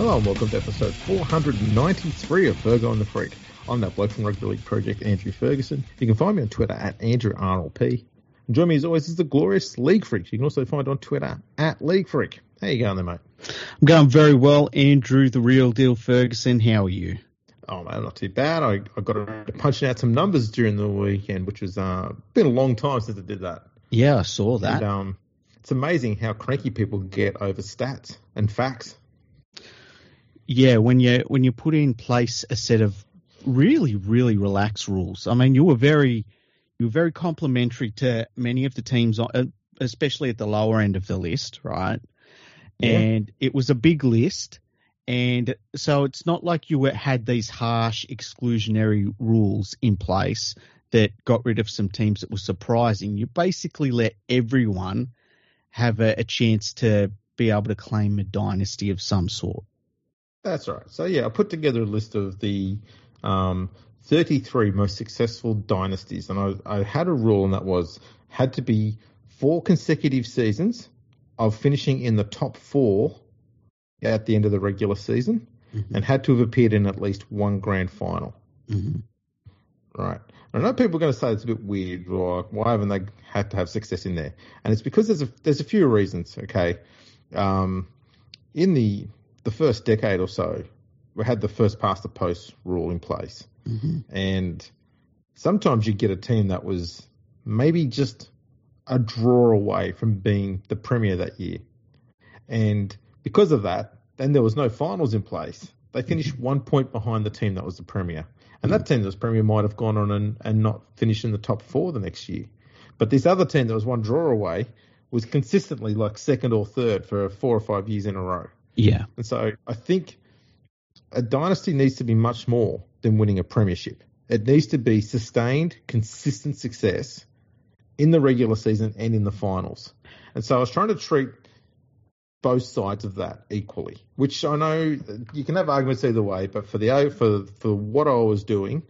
Hello and welcome to episode 493 of Fergo and the Freak. I'm that bloke from Rugby League Project, Andrew Ferguson. You can find me on Twitter at AndrewRLP. And join me as always is the glorious League Freak. You can also find on Twitter at League Freak. How you going there, mate? I'm going very well, Andrew, the real deal Ferguson. How are you? Oh man, not too bad. I, I got to punching out some numbers during the weekend, which was uh, been a long time since I did that. Yeah, I saw that. And, um, it's amazing how cranky people get over stats and facts. Yeah, when you when you put in place a set of really really relaxed rules. I mean, you were very you were very complimentary to many of the teams, uh, especially at the lower end of the list, right? Yeah. And it was a big list, and so it's not like you were, had these harsh exclusionary rules in place that got rid of some teams that were surprising. You basically let everyone have a, a chance to be able to claim a dynasty of some sort. That's right. So yeah, I put together a list of the um, 33 most successful dynasties, and I, I, had a rule, and that was had to be four consecutive seasons of finishing in the top four at the end of the regular season, mm-hmm. and had to have appeared in at least one grand final. Mm-hmm. Right. I know people are going to say it's a bit weird, or why haven't they had to have success in there? And it's because there's a there's a few reasons. Okay, um, in the the first decade or so, we had the first past the post rule in place, mm-hmm. and sometimes you get a team that was maybe just a draw away from being the premier that year, and because of that, then there was no finals in place. They finished mm-hmm. one point behind the team that was the premier. And that team that was Premier might have gone on and, and not finished in the top four the next year. But this other team that was one draw away was consistently like second or third for four or five years in a row. Yeah. And so I think a dynasty needs to be much more than winning a premiership. It needs to be sustained, consistent success in the regular season and in the finals. And so I was trying to treat both sides of that equally. Which I know you can have arguments either way, but for the for for what I was doing,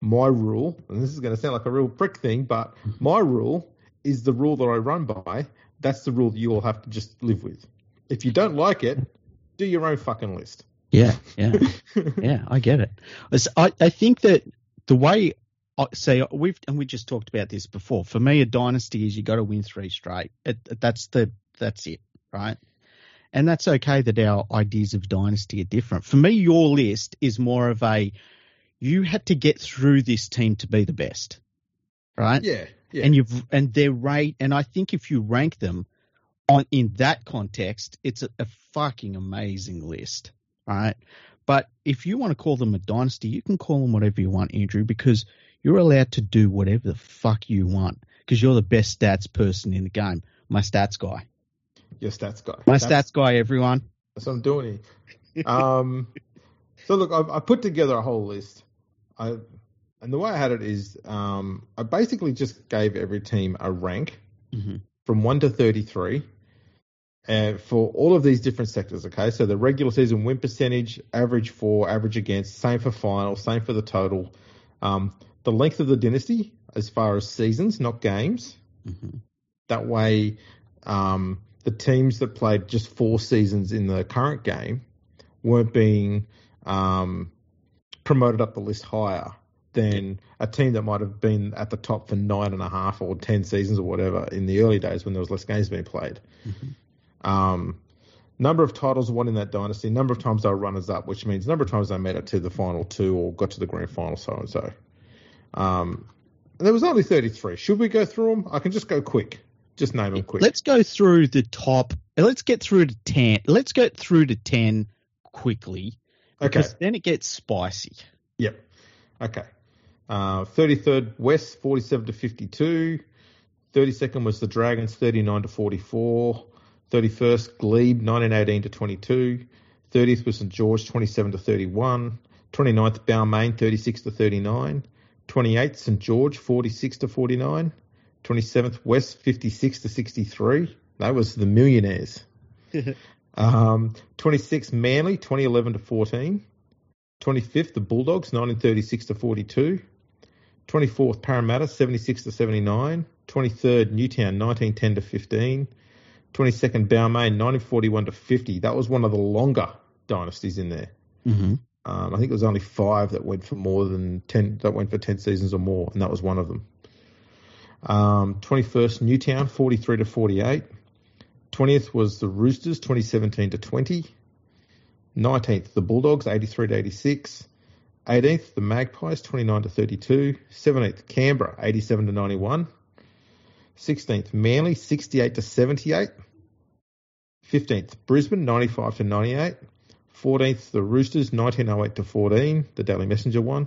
my rule, and this is going to sound like a real prick thing, but mm-hmm. my rule is the rule that I run by. That's the rule that you all have to just live with. If you don't like it, do your own fucking list. Yeah, yeah, yeah. I get it. I I think that the way I say we've and we just talked about this before. For me, a dynasty is you got to win three straight. It, that's the that's it right? And that's okay that our ideas of dynasty are different. For me, your list is more of a you had to get through this team to be the best, right? Yeah, yeah. And you've and they're right. And I think if you rank them on in that context, it's a, a fucking amazing list, right? But if you want to call them a dynasty, you can call them whatever you want, Andrew, because you're allowed to do whatever the fuck you want because you're the best stats person in the game. My stats guy your stats guy. My that's, stats guy, everyone. That's what I'm doing. um, so look, I, I, put together a whole list. I and the way I had it is, um, I basically just gave every team a rank mm-hmm. from one to thirty-three. And for all of these different sectors, okay, so the regular season win percentage, average for, average against, same for final, same for the total. Um, the length of the dynasty as far as seasons, not games. Mm-hmm. That way, um, the teams that played just four seasons in the current game weren't being um, promoted up the list higher than a team that might have been at the top for nine and a half or ten seasons or whatever in the early days when there was less games being played. Mm-hmm. Um, number of titles won in that dynasty, number of times they were runners up, which means number of times they made it to the final two or got to the grand final, so and so. Um, and there was only 33. Should we go through them? I can just go quick. Just name them quick. Let's go through the top. Let's get through to ten. Let's get through to ten quickly because okay. then it gets spicy. Yep. Okay. Uh, 33rd West 47 to 52. 32nd was the Dragons 39 to 44. 31st Glebe 1918 to 22. 30th was St George 27 to 31. 29th Balmain 36 to 39. 28th St George 46 to 49. 27th West 56 to 63. That was the millionaires. um, 26th Manly 2011 to 14. 25th the Bulldogs 1936 to 42. 24th Parramatta 76 to 79. 23rd Newtown 1910 to 15. 22nd Balmain 1941 to 50. That was one of the longer dynasties in there. hmm Um, I think it was only five that went for more than ten that went for ten seasons or more, and that was one of them. Um, 21st Newtown 43 to 48. 20th was the Roosters 2017 to 20. 19th the Bulldogs 83 to 86. 18th the Magpies 29 to 32. 17th Canberra 87 to 91. 16th Manly 68 to 78. 15th Brisbane 95 to 98. 14th, the Roosters, 1908 to 14, the Daily Messenger one.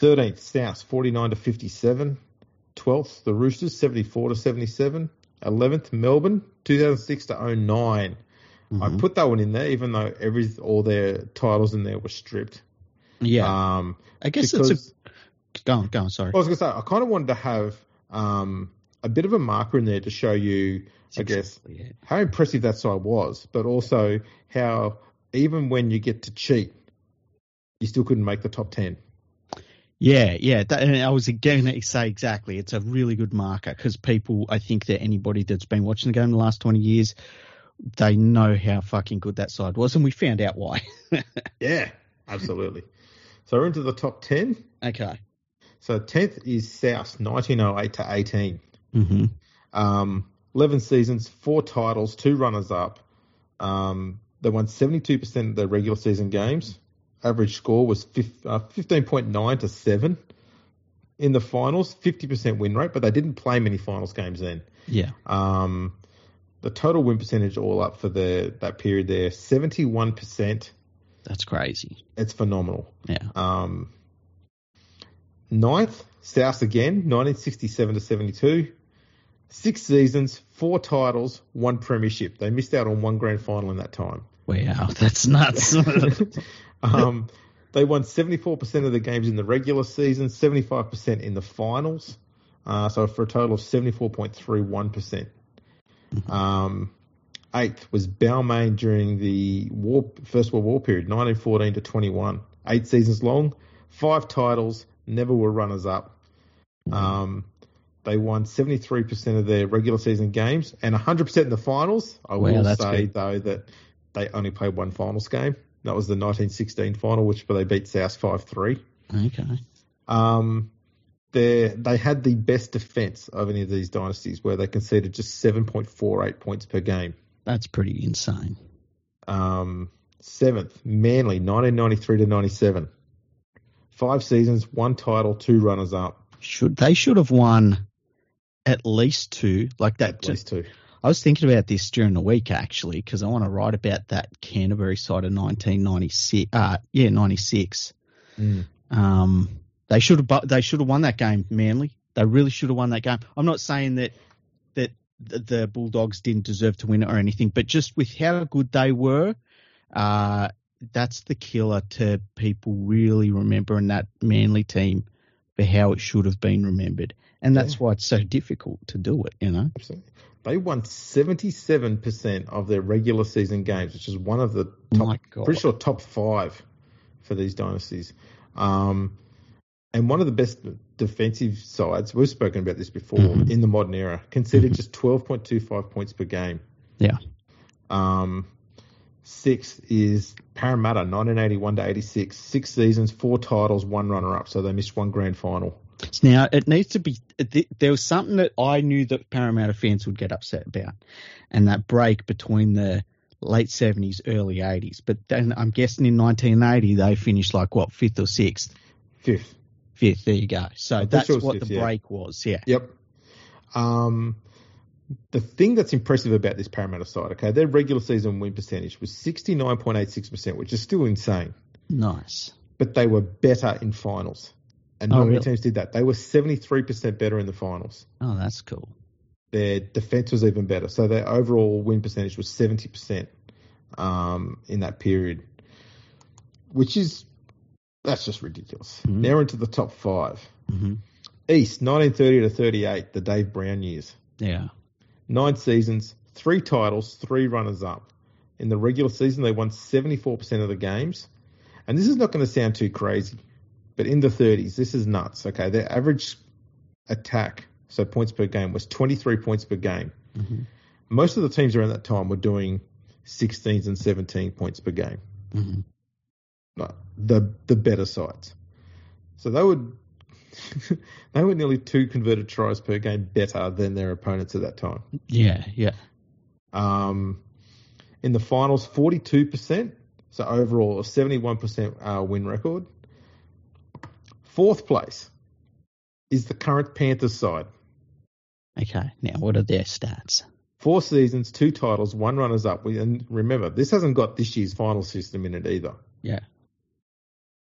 13th, South, 49 to 57. 12th, the Roosters, 74 to 77. 11th, Melbourne, 2006 to 09. I Mhm. put that one in there, even though every all their titles in there were stripped. Yeah, Um, I guess because it's a go on, go on. Sorry. I was going to say, I kind of wanted to have um, a bit of a marker in there to show you, I guess, how impressive that side was, but also how even when you get to cheat, you still couldn't make the top ten. Yeah, yeah. That, and I was going to say exactly. It's a really good marker because people, I think that anybody that's been watching the game the last 20 years, they know how fucking good that side was. And we found out why. yeah, absolutely. So we're into the top 10. Okay. So 10th is South, 1908 to 18. Mm-hmm. Um, 11 seasons, four titles, two runners up. Um, they won 72% of their regular season games. Average score was uh, 15.9 to 7 in the finals, 50% win rate, but they didn't play many finals games then. Yeah. Um, the total win percentage all up for the that period there, 71%. That's crazy. It's phenomenal. Yeah. Um, ninth, South again, 1967 to 72. Six seasons, four titles, one premiership. They missed out on one grand final in that time. Wow. That's nuts. um, they won 74% of the games in the regular season, 75% in the finals. Uh, so for a total of 74.31%. Mm-hmm. Um, eighth was Balmain during the war, First World War period, 1914 to 21. Eight seasons long, five titles, never were runners up. Mm-hmm. Um, they won 73% of their regular season games and 100% in the finals. I Wow, will say, good. though, that they only played one finals game. That was the 1916 final, which they beat South 5 3. okay. Um, they they had the best defense of any of these dynasties, where they conceded just 7.48 points per game. That's pretty insane. Um, seventh, Manly, 1993 to 97. Five seasons, one title, two runners up, Should they should have won at least two like that? at least two. I was thinking about this during the week actually because I want to write about that Canterbury side of 1996. Uh, yeah, 96. Mm. Um, they should have they should have won that game. Manly, they really should have won that game. I'm not saying that that the, the Bulldogs didn't deserve to win it or anything, but just with how good they were, uh, that's the killer to people really remembering that Manly team for how it should have been remembered, and that's Yeah. why it's so difficult to do it. You know. Absolutely. They won 77% of their regular season games, which is one of the top, pretty sure top five for these dynasties. Um, and one of the best defensive sides, we've spoken about this before, Mhm. in the modern era, conceded Mhm. just 12.25 points per game. Yeah. Um, sixth is Parramatta, 1981 to 86. Six seasons, four titles, one runner up. So they missed one grand final. Now it needs to be. There was something that I knew that Parramatta fans would get upset about, and that break between the late seventies, early eighties. But then I'm guessing in 1980 they finished like what fifth or sixth. Fifth. Fifth. There you go. So pretty that's sure what fifth, the yeah. break was. Yeah. Yep. Um, the thing that's impressive about this Parramatta side, okay, their regular season win percentage was 69.86%, which is still insane, Nice. but they were better in finals. And Oh, not many really? teams did that. They were 73% better in the finals. Oh, that's cool. Their defense was even better. So their overall win percentage was 70% um, in that period, which is, that's just ridiculous. Mhm. Now into the top five. hmm East, 1930 to 38, the Dave Brown years. Yeah. nine seasons, three titles, three runners up. In the regular season, they won 74% of the games. And this is not going to sound too crazy, but in the 30s, this is nuts. Okay. Their average attack, so points per game, was 23 points per game. hmm Most of the teams around that time were doing 16s and 17 points per game. hmm Like, the the better sides. So they would they were nearly two converted tries per game better than their opponents at that time. Yeah, yeah. Um, in the finals, 42%. So overall, a 71% uh, win record. Fourth place is the current Panthers side. Okay. Now, what are their stats? Four seasons, two titles, one runners up. And remember, this hasn't got this year's final system in it either. Yeah.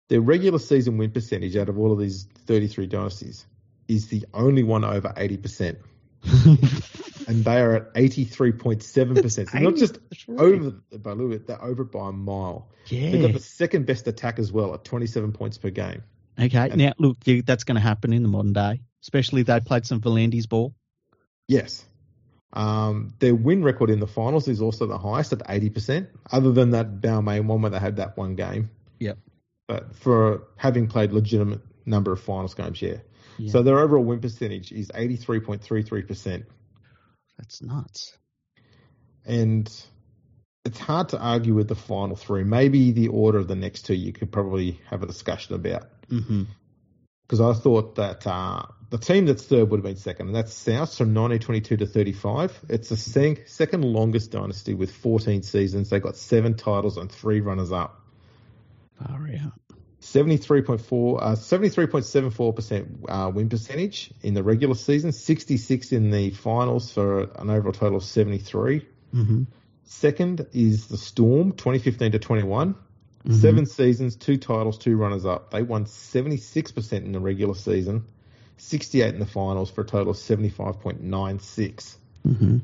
Their regular season win percentage out of all of these 33 dynasties is the only one over 80%. And they are at 83.7%. So not just over by a little bit, they're over by a mile. Yeah. They've got the second best attack as well at 27 points per game. Okay. and- Now, look, you- that's going to happen in the modern day, especially they played some Volandes ball. Yes. Um, their win record in the finals is also the highest at 80%, other than that Balmain one where they had that one game. Yep. But for having played legitimate number of finals games, yeah. Yeah. So their overall win percentage is 83.33%. That's nuts. And it's hard to argue with the final three. Maybe the order of the next two you could probably have a discussion about. Hmm Because I thought that uh, the team that's third would have been second, and that's South from 1922 to 35. It's the sec- second longest dynasty with 14 seasons. They got seven titles and three runners up. Far out. 73.4, uh, 73.74% uh, win percentage in the regular season, 66 in the finals for an overall total of 73. hmm Second is the Storm, 2015 to 21. Mhm. Seven seasons, two titles, two runners up. They won 76% in the regular season, 68 in the finals for a total of 75.96. hmm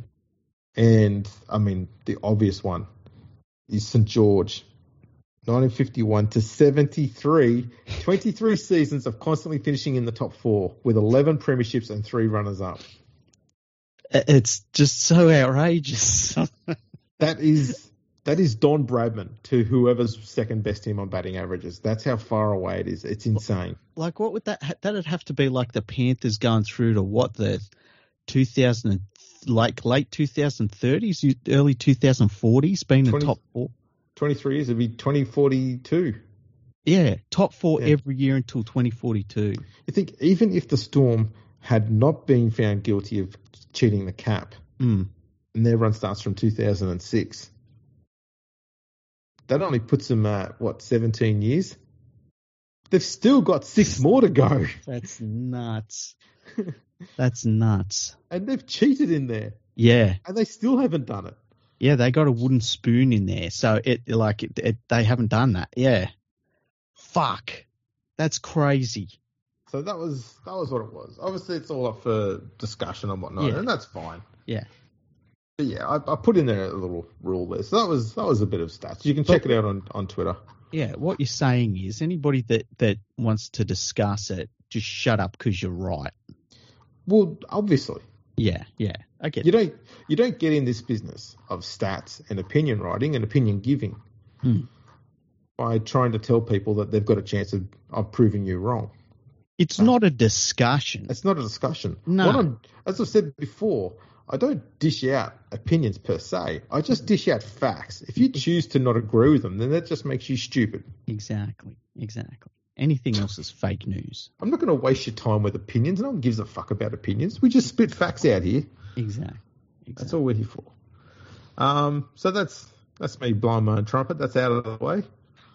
And I mean, the obvious one is St. George, 1951 to 73, 23 seasons of constantly finishing in the top four with 11 premierships and three runners up. It's just so outrageous. That is that is Don Bradman to whoever's second best team on batting averages. That's how far away it is. It's insane. like, what would that? That'd have to be like the Panthers going through to what the 2000, like late 2030s, early 2040s, being in 20 top four. 23 years, it'd be 2042. Yeah, top four Yeah. every year until 2042. You think even if the Storm had not been found guilty of cheating the cap, Mm. and their run starts from 2006, that only puts them at what 17 years. They've still got six more to go, That's nuts. That's nuts. and they've cheated in there, Yeah, and they still haven't done it. yeah, they got a wooden spoon in there, so it like it, it, they haven't done that. Yeah, fuck, that's crazy. So that was that was what it was. Obviously, it's all up for discussion and whatnot, Yeah. and that's fine. Yeah. But yeah, I, I put in there a little rule there. So that was that was a bit of stats. You can check it out on, on Twitter. Yeah, what you're saying is anybody that that wants to discuss it, just shut up because you're right. Well, obviously, Yeah, yeah, I get you it. don't you don't get in this business of stats and opinion writing and opinion giving Hmm. by trying to tell people that they've got a chance of, of proving you wrong. It's not a discussion. It's not a discussion. No. As I've said before, I don't dish out opinions per se. I just dish out facts. If you choose to not agree with them, then that just makes you stupid. Exactly, exactly. Anything else is fake news. I'm not going to waste your time with opinions. No one gives a fuck about opinions. We just spit facts out here. Exactly. That's all we're here for. Um, so that's that's me blowing my own trumpet. That's out of the way.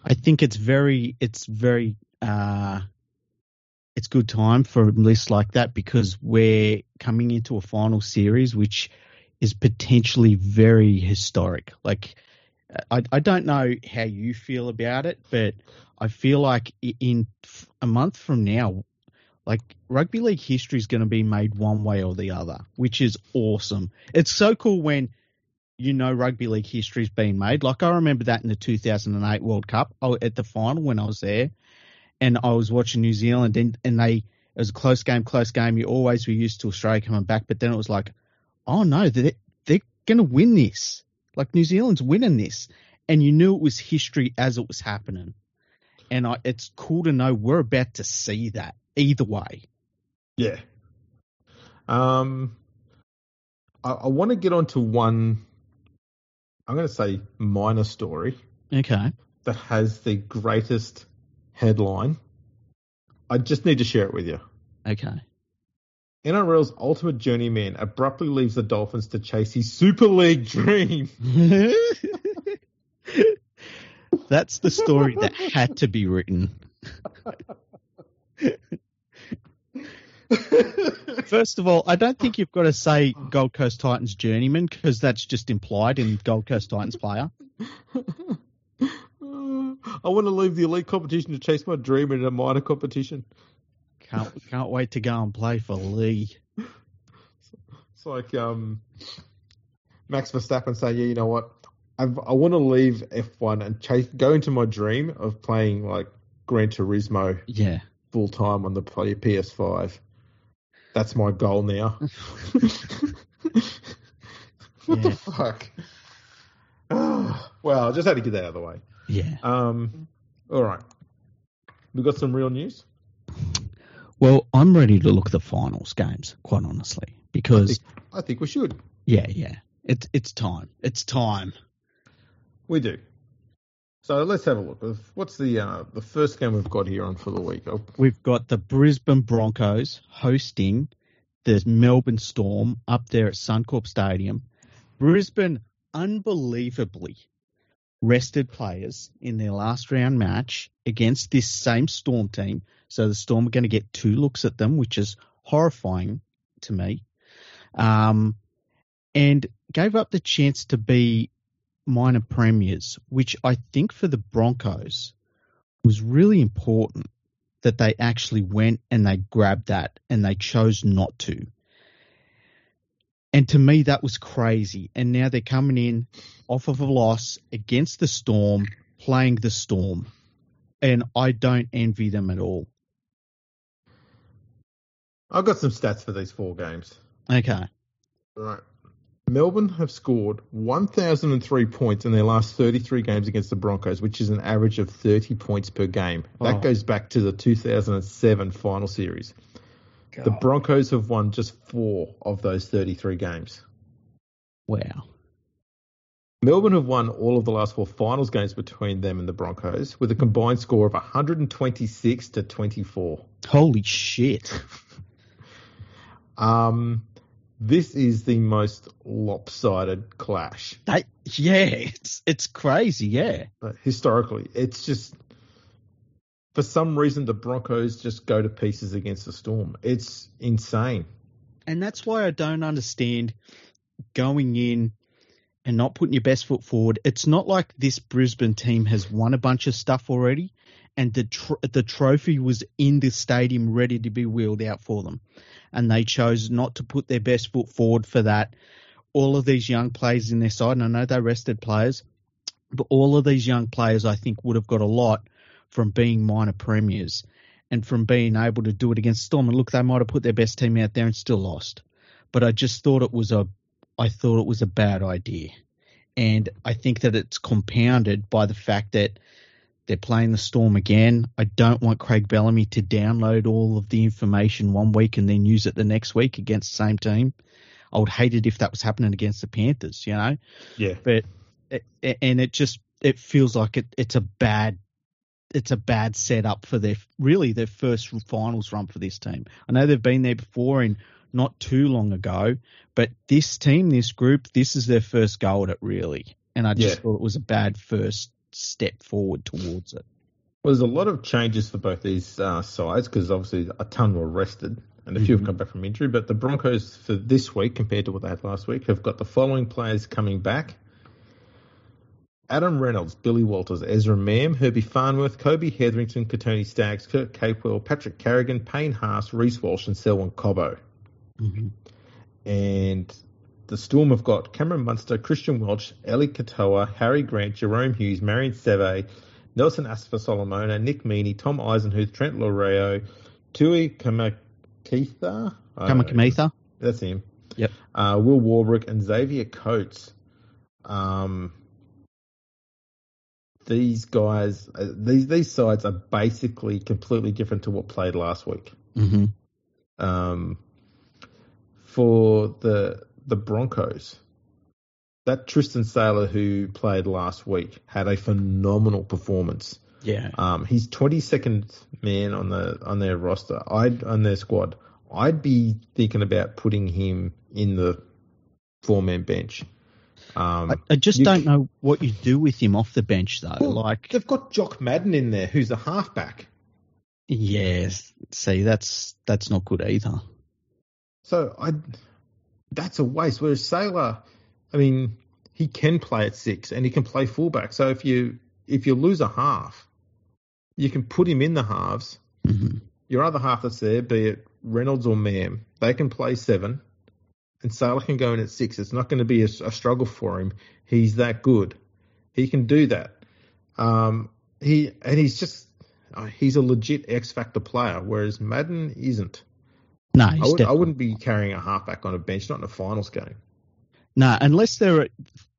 I think it's very, it's very, uh, it's good time for a list like that because we're coming into a final series which is potentially very historic. Like, I, I don't know how you feel about it, but I feel like in a month from now, like rugby league history is going to be made one way or the other, which is awesome. It's so cool when you know rugby league history's been made. Like I remember that in the 2008 World Cup oh, at the final when I was there, and I was watching New Zealand, and and they it was a close game, close game. You always were used to Australia coming back, but then it was like, oh no, they they're going to win this. Like New Zealand's winning this, and you knew it was history as it was happening. And I, it's cool to know we're about to see that either way. Yeah. Um, I, I want to get on to one I'm going to say minor story Okay. that has the greatest headline. I just need to share it with you. Okay. NRL's ultimate journeyman abruptly leaves the Dolphins to chase his Super League dream. That's the story that had to be written. First of all, I don't think you've got to say Gold Coast Titans journeyman because that's just implied in Gold Coast Titans player. I want to leave the elite competition to chase my dream in a minor competition. Can't can't wait to go and play for Leigh. It's like um, Max Verstappen saying, "Yeah, you know what? I've, I want to leave F1 and chase, go into my dream of playing like Gran Turismo Yeah. full time on the play- PS5. That's my goal now." what the Yeah. fuck? well, I just had to get that out of the way. Yeah. Um, all right, we got some real news. Well, I'm ready to look at the finals games, quite honestly, I because think, I think we should. yeah, yeah, it's it's time. It's time. We do. So let's have a look. What's the uh, the first game we've got here on for the week? Oh, We've got the Brisbane Broncos hosting the Melbourne Storm up there at Suncorp Stadium. Brisbane unbelievably rested players in their last round match against this same Storm team. So the Storm are going to get two looks at them, which is horrifying to me. Um, and gave up the chance to be minor premiers, which I think for the Broncos was really important that they actually went and they grabbed that and they chose not to. And to me, that was crazy. And now they're coming in off of a loss against the Storm, playing the Storm. And I don't envy them at all. I've got some stats for these four games. Okay. All right. Melbourne have scored 1,003 points in their last 33 games against the Broncos, which is an average of 30 points per game. That Oh. goes back to the 2007 final series. The Broncos have won just four of those 33 games. Wow. Melbourne have won all of the last four finals games between them and the Broncos with a combined score of 126 to 24. Holy shit. Um, this is the most lopsided clash That, yeah, it's it's crazy, yeah. uh, historically. It's just for some reason the Broncos just go to pieces against the Storm. It's insane. And that's why I don't understand going in and not putting your best foot forward. It's not like this Brisbane team has won a bunch of stuff already, and the the trophy was in the stadium ready to be wheeled out for them, and they chose not to put their best foot forward for that. All of these young players in their side, and I know they rested players, but all of these young players, I think, would have got a lot from being minor premiers and from being able to do it against Storm. And look, they might have put their best team out there and still lost. But I just thought it was a, I thought it was a bad idea, and I think that it's compounded by the fact that they're playing the Storm again. I don't want Craig Bellamy to download all of the information one week and then use it the next week against the same team. I would hate it if that was happening against the Panthers, you know Yeah. but it, and it just it feels like it, it's a bad it's a bad setup for their really their first finals run for this team. I know they've been there before and not too long ago, but this team, this group, this is their first go at it really, and I just Yeah. thought it was a bad first step forward towards it. Well, there's a lot of changes for both these uh, sides because obviously a ton were rested and a few have Mhm. come back from injury. But the Broncos for this week, compared to what they had last week, have got the following players coming back: Adam Reynolds, Billy Walters, Ezra Mam, Herbie Farnworth, Kobe Hetherington, Kotoni Staggs, Kurt Capewell, Patrick Carrigan, Payne Haas, Reece Walsh, and Selwyn Cobbo. Mm-hmm. And the Storm have got Cameron Munster, Christian Welch, Ellie Katoa, Harry Grant, Jahrome Hughes, Marion Seve, Nelson Asofa-Solomona, Nick Meaney, Tom Eisenhuth, Trent Loiero, Tui Kamakitha. I. Kamikamica. That's him. Yep. Uh, Will Warbrick and Xavier Coates. Um, these guys, uh, these these sides are basically completely different to what played last week. Mm-hmm. Um, for the the Broncos, that Tristan Sailor who played last week had a phenomenal performance. Yeah. Um, he's 22nd man on the on their roster. I'd on their squad. I'd be thinking about putting him in the four man bench. Um, I, I just you don't know what you do with him off the bench though. Well, like, they've got Jock Madden in there, who's a halfback. yes, see, that's that's not good either. So I, that's a waste. Whereas Sailor, I mean, he can play at six and he can play fullback. So if you if you lose a half, you can put him in the halves. Mhm. Your other half that's there, be it Reynolds or Mam, they can play seven, and Sailor can go in at six. It's not going to be a, a struggle for him. He's that good. He can do that. Um, he and he's just uh, he's a legit X factor player, whereas Madden isn't. No, I, would, I wouldn't be carrying a halfback on a bench, not in a finals game. No, unless they're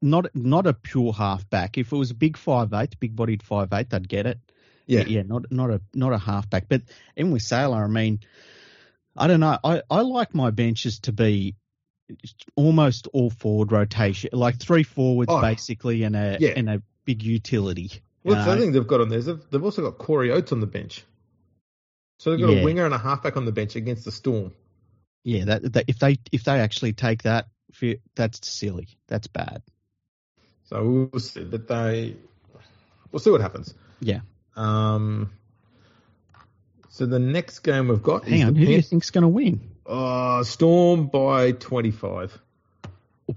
not not a pure halfback. If it was a big five eight, big bodied five eight, I'd get it. Yeah, yeah, not not a not a halfback. But even with Sailor, I mean, I don't know. I, I like my benches to be almost all forward rotation, like three forwards Oh, basically, and a yeah. and a big utility. Well, you that's the know? other thing they've got on there. is They've, they've also got Corey Oates on the bench. So they've got Yeah. a winger and a halfback on the bench against the Storm. Yeah, that, that if they if they actually take that, that's silly. That's bad. So we'll see. But they, we'll see what happens. Yeah. Um. So the next game we've got Hang on, who do you think's going to win? Uh, Storm by twenty-five.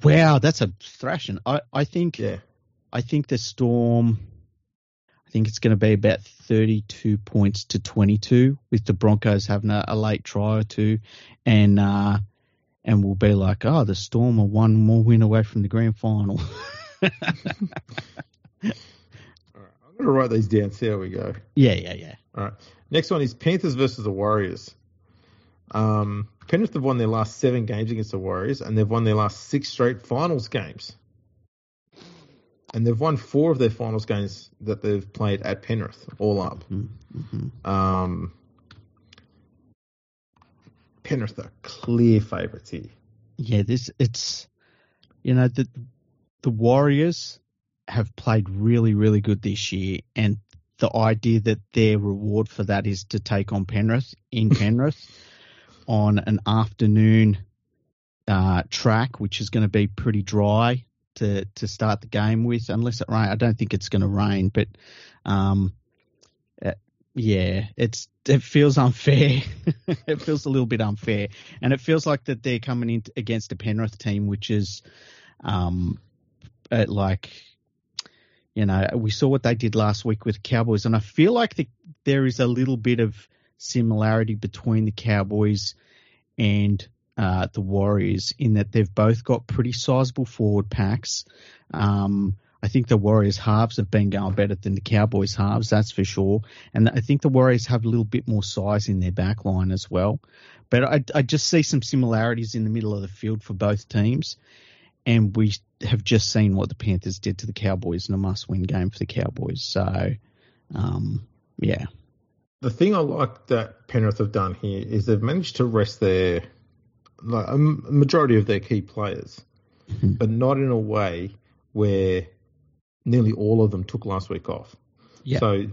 Wow, that's a thrashing. I, I think Yeah. I think the Storm. I think it's going to be about 32 points to 22, with the Broncos having a, a late try or two, and uh, and we'll be like, oh, the Storm are one more win away from the grand final. All right. I'm gonna write these down. See how we go. yeah, yeah, yeah. All right. Next one is Panthers versus the Warriors. Um, Penrith have won their last seven games against the Warriors, and they've won their last six straight finals games. And they've won four of their finals games that they've played at Penrith, all up. Mm-hmm. Um, Penrith are clear favourites here. Yeah, this it's you know the the Warriors have played really really good this year, and the idea that their reward for that is to take on Penrith in Penrith on an afternoon uh, track, which is going to be pretty dry to to start the game with, unless it rain. I don't think it's going to rain, but um, uh, yeah, it's it feels unfair. it feels a little bit unfair, and it feels like that they're coming in against a Penrith team, which is um, uh, like you know we saw what they did last week with Cowboys, and I feel like the, there is a little bit of similarity between the Cowboys and uh, the Warriors in that they've both got pretty sizable forward packs. Um, I think the Warriors halves have been going better than the Cowboys halves, that's for sure. And I think the Warriors have a little bit more size in their back line as well. But I, I just see some similarities in the middle of the field for both teams. And we have just seen what the Panthers did to the Cowboys in a must win game for the Cowboys. So, um, yeah. The thing I like that Penrith have done here is they've managed to rest their like a majority of their key players, Mhm. but not in a way where nearly all of them took last week off. Yeah. So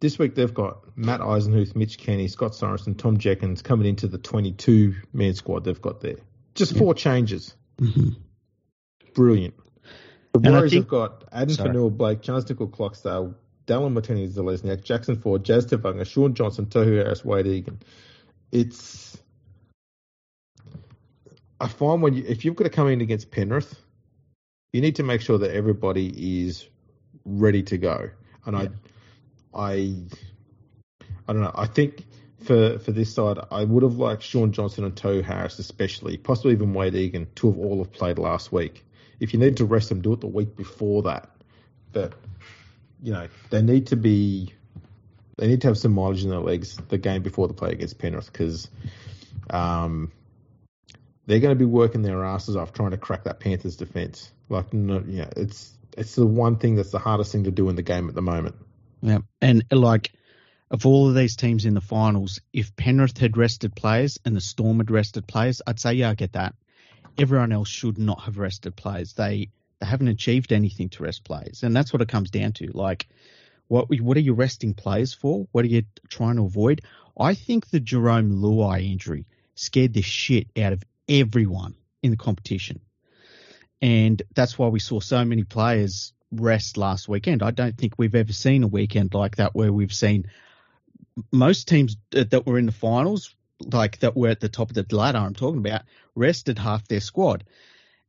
this week they've got Matt Eisenhuth, Mitch Kenny, Scott Sorensen, Tom Jenkins coming into the 22 man squad they've got there. Just four changes. Mhm. Brilliant. The Warriors think- have got Adam. Fonua-Blake, Charles Nickel Clocksdale, Dallin Martini Zelezniak, Jackson Ford, Jazz Tevaga, Shaun Johnson, Tohu Harris, Wade Egan. It's I find when you if you've got to come in against Penrith, you need to make sure that everybody is ready to go. And Yeah. I I I don't know. I think for for this side, I would have liked Shaun Johnson and Toe Harris, especially, possibly even Wade Egan, to have all have played last week. If you need to rest them, do it the week before that. But you know, they need to be they need to have some mileage in their legs the game before the play against Penrith because um, they're going to be working their asses off trying to crack that Panthers defense. Like, no, yeah, it's it's the one thing that's the hardest thing to do in the game at the moment. Yeah, and like of all of these teams in the finals, if Penrith had rested players and the Storm had rested players, I'd say yeah, I get that. Everyone else should not have rested players. They haven't achieved anything to rest players, and that's what it comes down to. Like, what what are you resting players for? What are you trying to avoid? I think the Jarome Luai injury scared the shit out of everyone in the competition, and that's why we saw so many players rest last weekend. I don't think we've ever seen a weekend like that where we've seen most teams that were in the finals, like that were at the top of the ladder, I'm talking about, rested half their squad.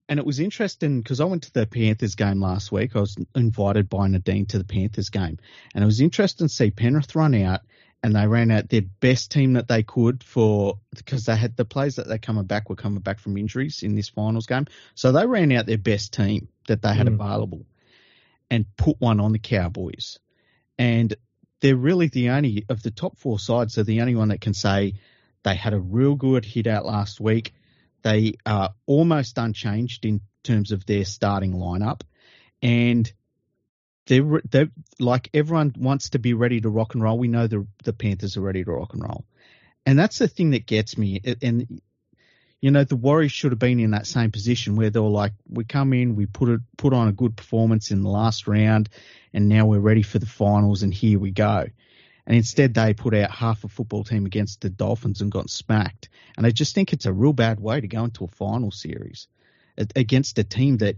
And it was interesting because I went to the Panthers game last week. I was invited by Nadine to the Panthers game. And it was interesting to see Penrith run out and they ran out their best team that they could for because they had the players that they coming back were coming back from injuries in this finals game. So they ran out their best team that they had mm. available and put one on the Cowboys. And they're really the only of the top four sides are the only one that can say they had a real good hit out last week. They are almost unchanged in terms of their starting lineup, and they're they like everyone wants to be ready to rock and roll. We know the the Panthers are ready to rock and roll, and that's the thing that gets me. And you know, the Warriors should have been in that same position where they were like, we come in, we put it put on a good performance in the last round, and now we're ready for the finals, and here we go. And instead, they put out half a football team against the Dolphins and got smacked. And I just think it's a real bad way to go into a final series against a team that,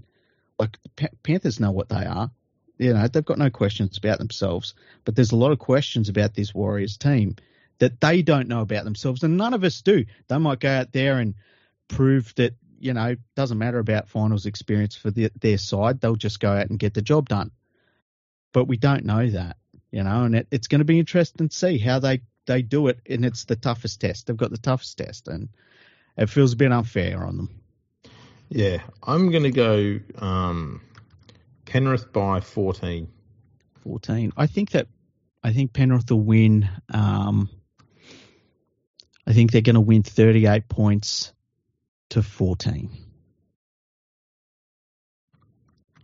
like, Panthers know what they are. You know, they've got no questions about themselves, but there's a lot of questions about this Warriors team that they don't know about themselves, and none of us do. They might go out there and prove that you know doesn't matter about finals experience for the, their side. They'll just go out and get the job done. But we don't know that, you know, and it, it's going to be interesting to see how they they do it. And it's the toughest test. They've got the toughest test, and it feels a bit unfair on them. Yeah, I'm going to go um, Penrith by 14. 14. I think that I think Penrith will win. Um, I think they're going to win 38 points to 14.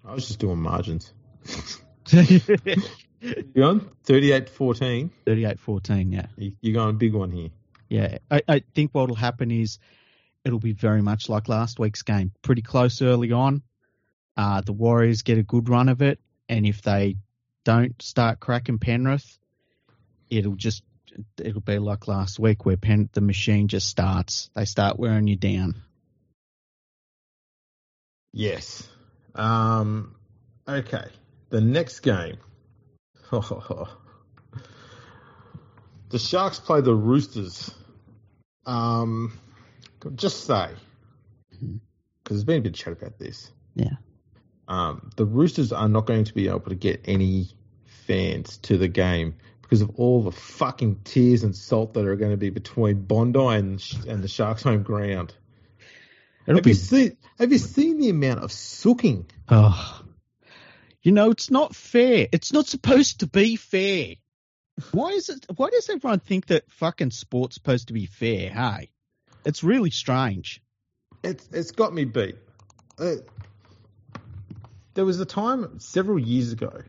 I was just doing margins. you on 38 14? 38 14, yeah. You're going a big one here. Yeah. I, I think what will happen is it'll be very much like last week's game. Pretty close early on. Uh, the Warriors get a good run of it. And if they don't start cracking Penrith, it'll just it'll be like last week where Pen, the machine just starts. They start wearing you down. Yes. Um, okay. The next game. the Sharks play the Roosters. Um, just say, because mm-hmm. there's been a bit of chat about this. Yeah. Um, the Roosters are not going to be able to get any fans to the game because of all the fucking tears and salt that are going to be between Bondi and, and the Sharks' home ground. It'll have be... you seen Have you seen the amount of sooking? Oh, you know it's not fair. It's not supposed to be fair. Why is it? Why does everyone think that fucking sport's supposed to be fair? Hey, it's really strange. It's it's got me beat. Uh, there was a time several years ago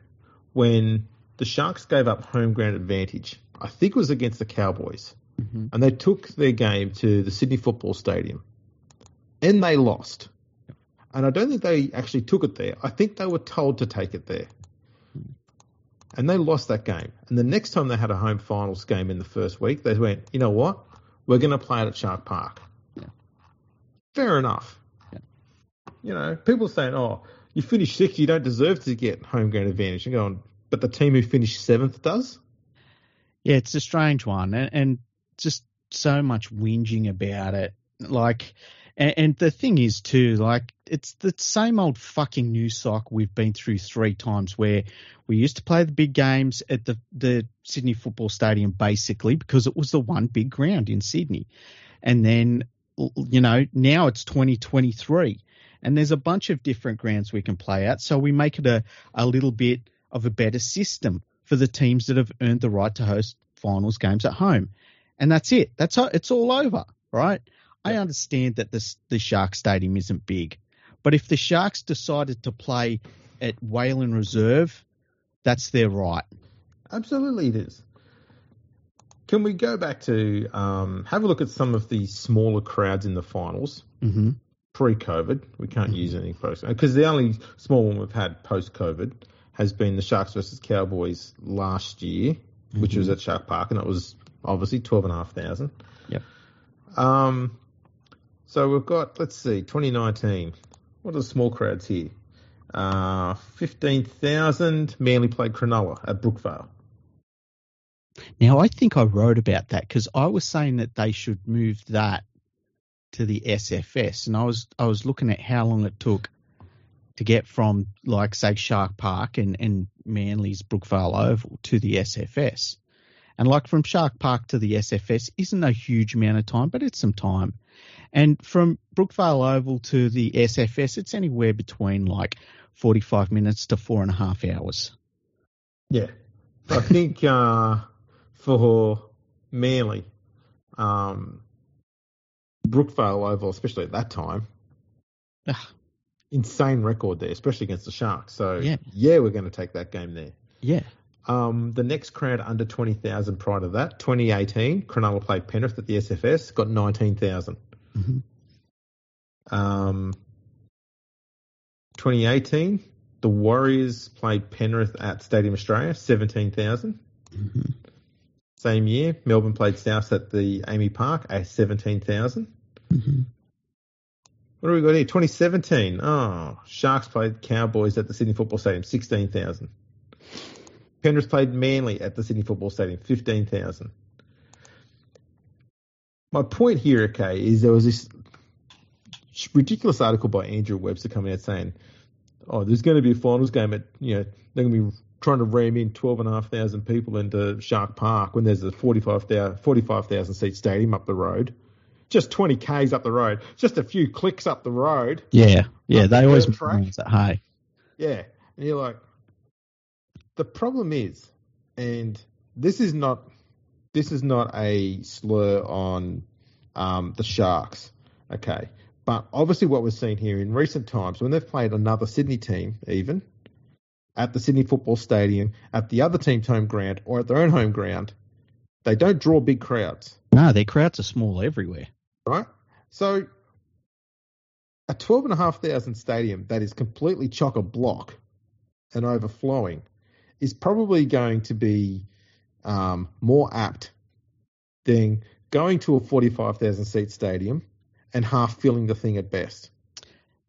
when the Sharks gave up home ground advantage. I think it was against the Cowboys, mm-hmm. and they took their game to the Sydney Football Stadium and they lost. And I don't think they actually took it there. I think they were told to take it there. And they lost that game. And the next time they had a home finals game in the first week, they went, you know what? We're going to play it at Shark Park. Yeah. Fair enough. Yeah. You know, people saying, oh, you finished sixth, you don't deserve to get home ground advantage. And going, but the team who finished seventh does? Yeah, it's a strange one. And, and just so much whinging about it. Like, and, and, the thing is too, like it's the same old fucking news cycle we've been through three times where we used to play the big games at the, the Sydney Football Stadium basically because it was the one big ground in Sydney. And then, you know, now it's 2023 and there's a bunch of different grounds we can play at. So we make it a, a little bit of a better system for the teams that have earned the right to host finals games at home. And that's it. That's it's all over, right? I understand that the the Shark Stadium isn't big, but if the Sharks decided to play at Whalen Reserve, that's their right. Absolutely, it is. Can we go back to um, have a look at some of the smaller crowds in the finals? Mm-hmm. pre-COVID. We can't mm-hmm. use anything post because the only small one we've had post-COVID has been the Sharks versus Cowboys last year, mm-hmm. which was mm-hmm. at Shark Park, and it was obviously twelve and a half thousand. Yep. Um, so we've got let's see, 2019. What are the small crowds here? Uh, 15,000 Manly played Cronulla at Brookvale. Now, I think I wrote about that because I was saying that they should move that to the SFS, and I was I was looking at how long it took to get from like say Shark Park and and Manly's Brookvale Oval to the SFS, and like from Shark Park to the SFS isn't a huge amount of time, but it's some time, and from Brookvale Oval to the SFS, it's anywhere between like forty five minutes to four and a half hours. Yeah, I think uh, for Manly. Um, Brookvale Oval, especially at that time. Insane record there, especially against the Sharks. So yeah, yeah we're going to take that game there. Yeah. Um, the next crowd under 20,000 prior to that, 2018, Cronulla played Penrith at the SFS, got 19,000. Mm-hmm. Um, 2018, the Warriors played Penrith at Stadium Australia, 17,000. Mm-hmm. Same year, Melbourne played South at the AAMI Park at 17,000. Mm-hmm. What do we got here? 2017. Oh, Sharks played Cowboys at the Sydney Football Stadium, 16,000. Penrith played Manly at the Sydney Football Stadium, 15,000. My point here, okay, is there was this ridiculous article by Andrew Webster coming out saying, oh, there's going to be a finals game at, you know, they're going to be trying to ram in 12,500 people into Shark Park when there's a 45,000 45, seat stadium up the road. Just 20 Ks up the road, just a few clicks up the road. Yeah, yeah, they always that high. Yeah, and you're like, the problem is, and this is not, this is not a slur on um, the Sharks, okay, but obviously what we're seeing here in recent times when they've played another Sydney team, even at the Sydney Football Stadium, at the other team's home ground, or at their own home ground, they don't draw big crowds. No, their crowds are small everywhere. Right? So, a 12,500 stadium that is completely chock a block and overflowing is probably going to be um, more apt than going to a 45,000 seat stadium and half filling the thing at best.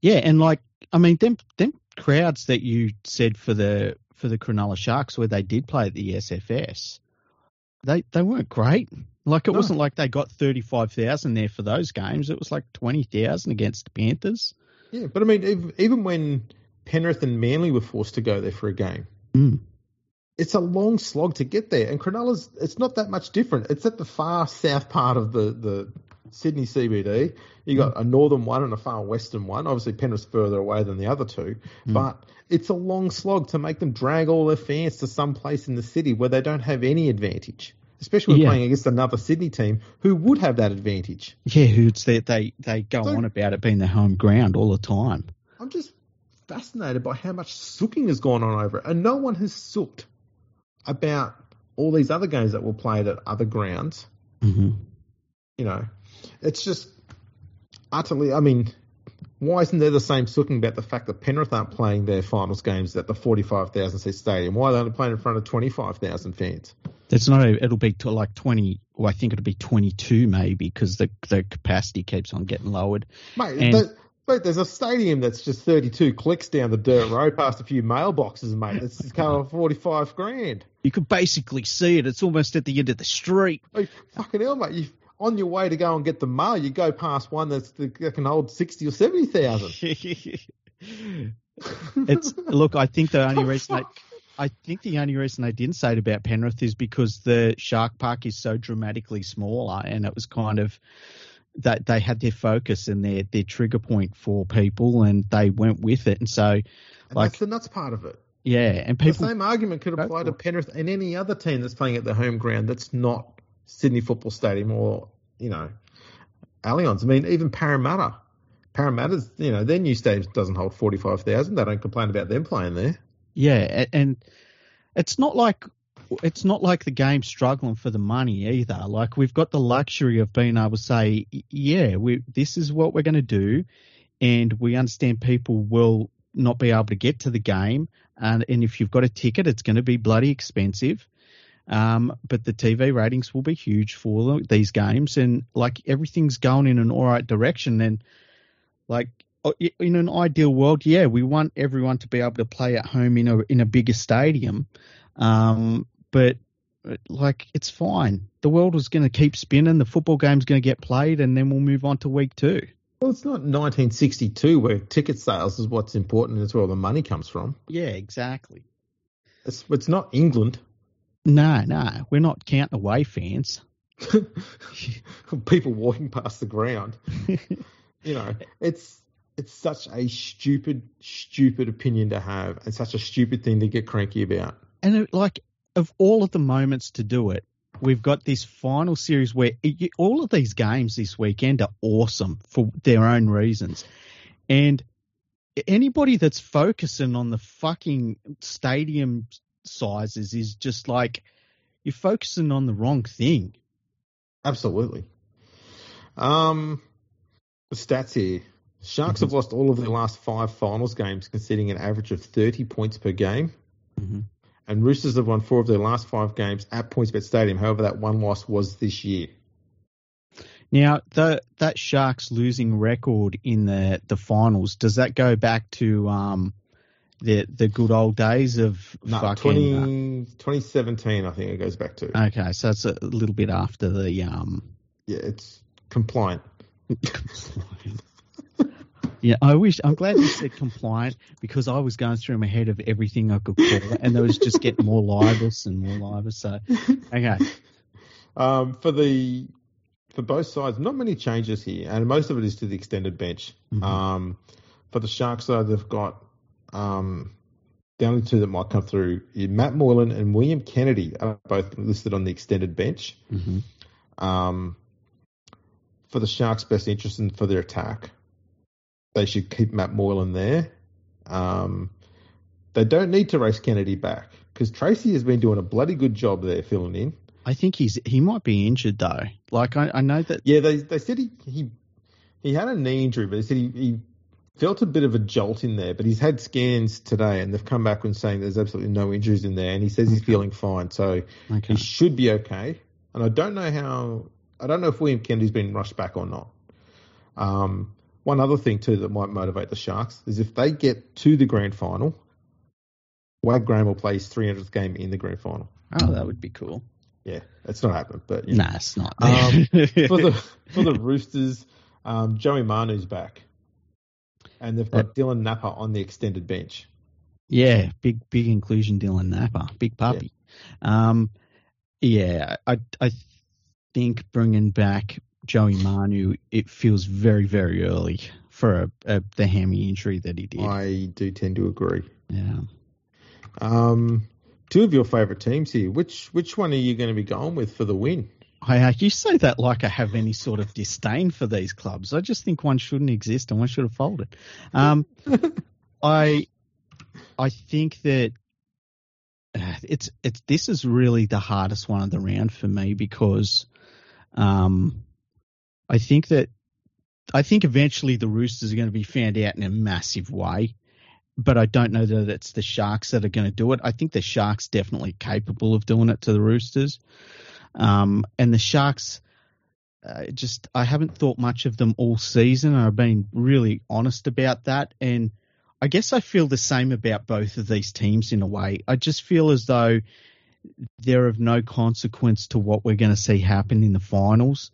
Yeah, and like I mean, them them crowds that you said for the for the Cronulla Sharks where they did play at the SFS, they they weren't great. Like it no. wasn't like they got thirty five thousand there for those games. It was like twenty thousand against the Panthers. Yeah, but I mean, even when Penrith and Manly were forced to go there for a game, mm. It's a long slog to get there. And Cronulla's it's not that much different. It's at the far south part of the the Sydney CBD. You got mm. a northern one and a far western one. Obviously, Penrith's further away than the other two, mm. but it's a long slog to make them drag all their fans to some place in the city where they don't have any advantage. Especially when yeah. playing against another Sydney team who would have that advantage. Yeah, who's they they they go so, on about it being their home ground all the time. I'm just fascinated by how much sooking has gone on over it, and no one has sooked about all these other games that were played at other grounds. Mm-hmm. You know, it's just utterly. I mean, why isn't there the same talking about the fact that Penrith aren't playing their finals games at the 45,000 seat stadium? Why are they only playing in front of 25,000 fans? It's not. It'll be to like 20. Well, I think it'll be 22 maybe because the the capacity keeps on getting lowered. Mate, and, the, mate, there's a stadium that's just 32 clicks down the dirt road past a few mailboxes, mate. It's kind of 45 grand. You could basically see it. It's almost at the end of the street. Oh, hey, fucking hell, mate. You on your way to go and get the mail, you go past one that's that can hold sixty or seventy thousand. it's look. I think the only reason I, I think the only reason they didn't say it about Penrith is because the Shark Park is so dramatically smaller, and it was kind of that they had their focus and their their trigger point for people, and they went with it. And so, and like that's the nuts part of it. Yeah, and people the same argument could apply to Penrith and any other team that's playing at the home ground that's not Sydney Football Stadium or, you know, Allianz. I mean, even Parramatta. Parramatta's, you know, their new stadium doesn't hold 45,000. They don't complain about them playing there. Yeah, and it's not like it's not like the game's struggling for the money either. Like we've got the luxury of being able to say, yeah, we this is what we're going to do. and we understand people will not be able to get to the game, and and if you've got a ticket, it's going to be bloody expensive. Um, but the TV ratings will be huge for these games, and like everything's going in an all right direction. And like in an ideal world, yeah, we want everyone to be able to play at home in a in a bigger stadium. Um, but uh, like it's fine. The world is going to keep spinning. The football game's going to get played, and then we'll move on to week two. Well, it's not 1962 where ticket sales is what's important. It's where all the money comes from. Yeah, exactly. It's it's not England. No, no, we're not counting away fans. People walking past the ground. you know, it's it's such a stupid, stupid opinion to have, and such a stupid thing to get cranky about. And it, like, of all of the moments to do it, we've got this final series where it, all of these games this weekend are awesome for their own reasons, and anybody that's focusing on the fucking stadium sizes is just like you're focusing on the wrong thing. Absolutely. Um, the stats here. Sharks mm-hmm. have lost all of their last five finals games, conceding an average of 30 points per game. Mm-hmm. And Roosters have won four of their last five games at PointsBet Stadium. However, that one loss was this year. Now, the, that Sharks losing record in the, the finals, does that go back to um, the the good old days of no, fucking 20, uh, 2017 I think it goes back to. Okay, so it's a little bit after the um Yeah, it's compliant. yeah, I wish I'm glad you said compliant because I was going through my head of everything I could call it and there was just getting more libelous and more libelous. So okay. Um for the for both sides, not many changes here, and most of it is to the extended bench. Mm-hmm. Um, for the Sharks side, they've got um, the only two that might come through, Matt Moylan and William Kennedy are both listed on the extended bench. Mm-hmm. Um, for the Sharks' best interest and for their attack, they should keep Matt Moylan there. Um, they don't need to race Kennedy back because Tracey has been doing a bloody good job there filling in. I think he's he might be injured though. Like I, I know that. Yeah, they they said he he he had a knee injury, but they said he, he felt a bit of a jolt in there, but he's had scans today and they've come back and saying there's absolutely no injuries in there, and he says he's feeling fine, so okay. he should be okay. And I don't know how, I don't know if William Kennedy's been rushed back or not. Um, one other thing too that might motivate the Sharks is if they get to the grand final, Wade Graham will play his 300th game in the grand final. Oh, that would be cool. Yeah, it's not happening, but yeah. nah, it's not. um, for the for the Roosters, um, Joey Manu's back and they've got Dylan Napa on the extended bench. Yeah, big big inclusion, Dylan Napa, big puppy. Yeah. Um, yeah, I I think bringing back Joey Manu, it feels very very early for a, a, the hammy injury that he did. I do tend to agree. Yeah. Um, two of your favourite teams here. Which which one are you going to be going with for the win? I, you say that like I have any sort of disdain for these clubs. I just think one shouldn't exist and one should have folded. Um, I I think that uh, it's it's this is really the hardest one of the round for me because um, I think that I think eventually the Roosters are going to be found out in a massive way, but I don't know that it's the Sharks that are going to do it. I think the Sharks definitely capable of doing it to the Roosters. Um, and the Sharks, uh, just I haven't thought much of them all season. I've been really honest about that, and I guess I feel the same about both of these teams in a way. I just feel as though they're of no consequence to what we're going to see happen in the finals.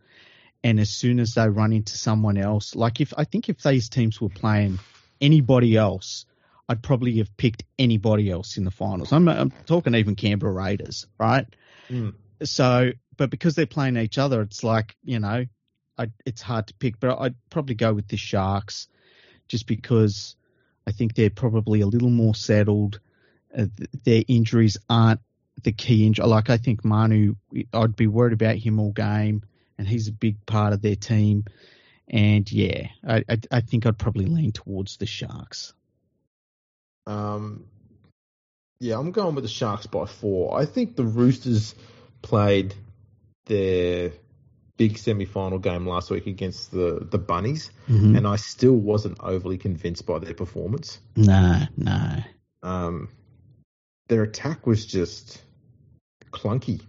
And as soon as they run into someone else, like if I think if these teams were playing anybody else, I'd probably have picked anybody else in the finals. I'm, I'm talking even Canberra Raiders, right? Mm. So, but because they're playing each other, it's like you know, I, it's hard to pick. But I'd probably go with the Sharks, just because I think they're probably a little more settled. Uh, their injuries aren't the key injury. Like I think Manu, I'd be worried about him all game, and he's a big part of their team. And yeah, I, I, I think I'd probably lean towards the Sharks. Um, yeah, I'm going with the Sharks by four. I think the Roosters played their big semi-final game last week against the the Bunnies, Mhm. and I still wasn't overly convinced by their performance. No, no. Um, their attack was just clunky.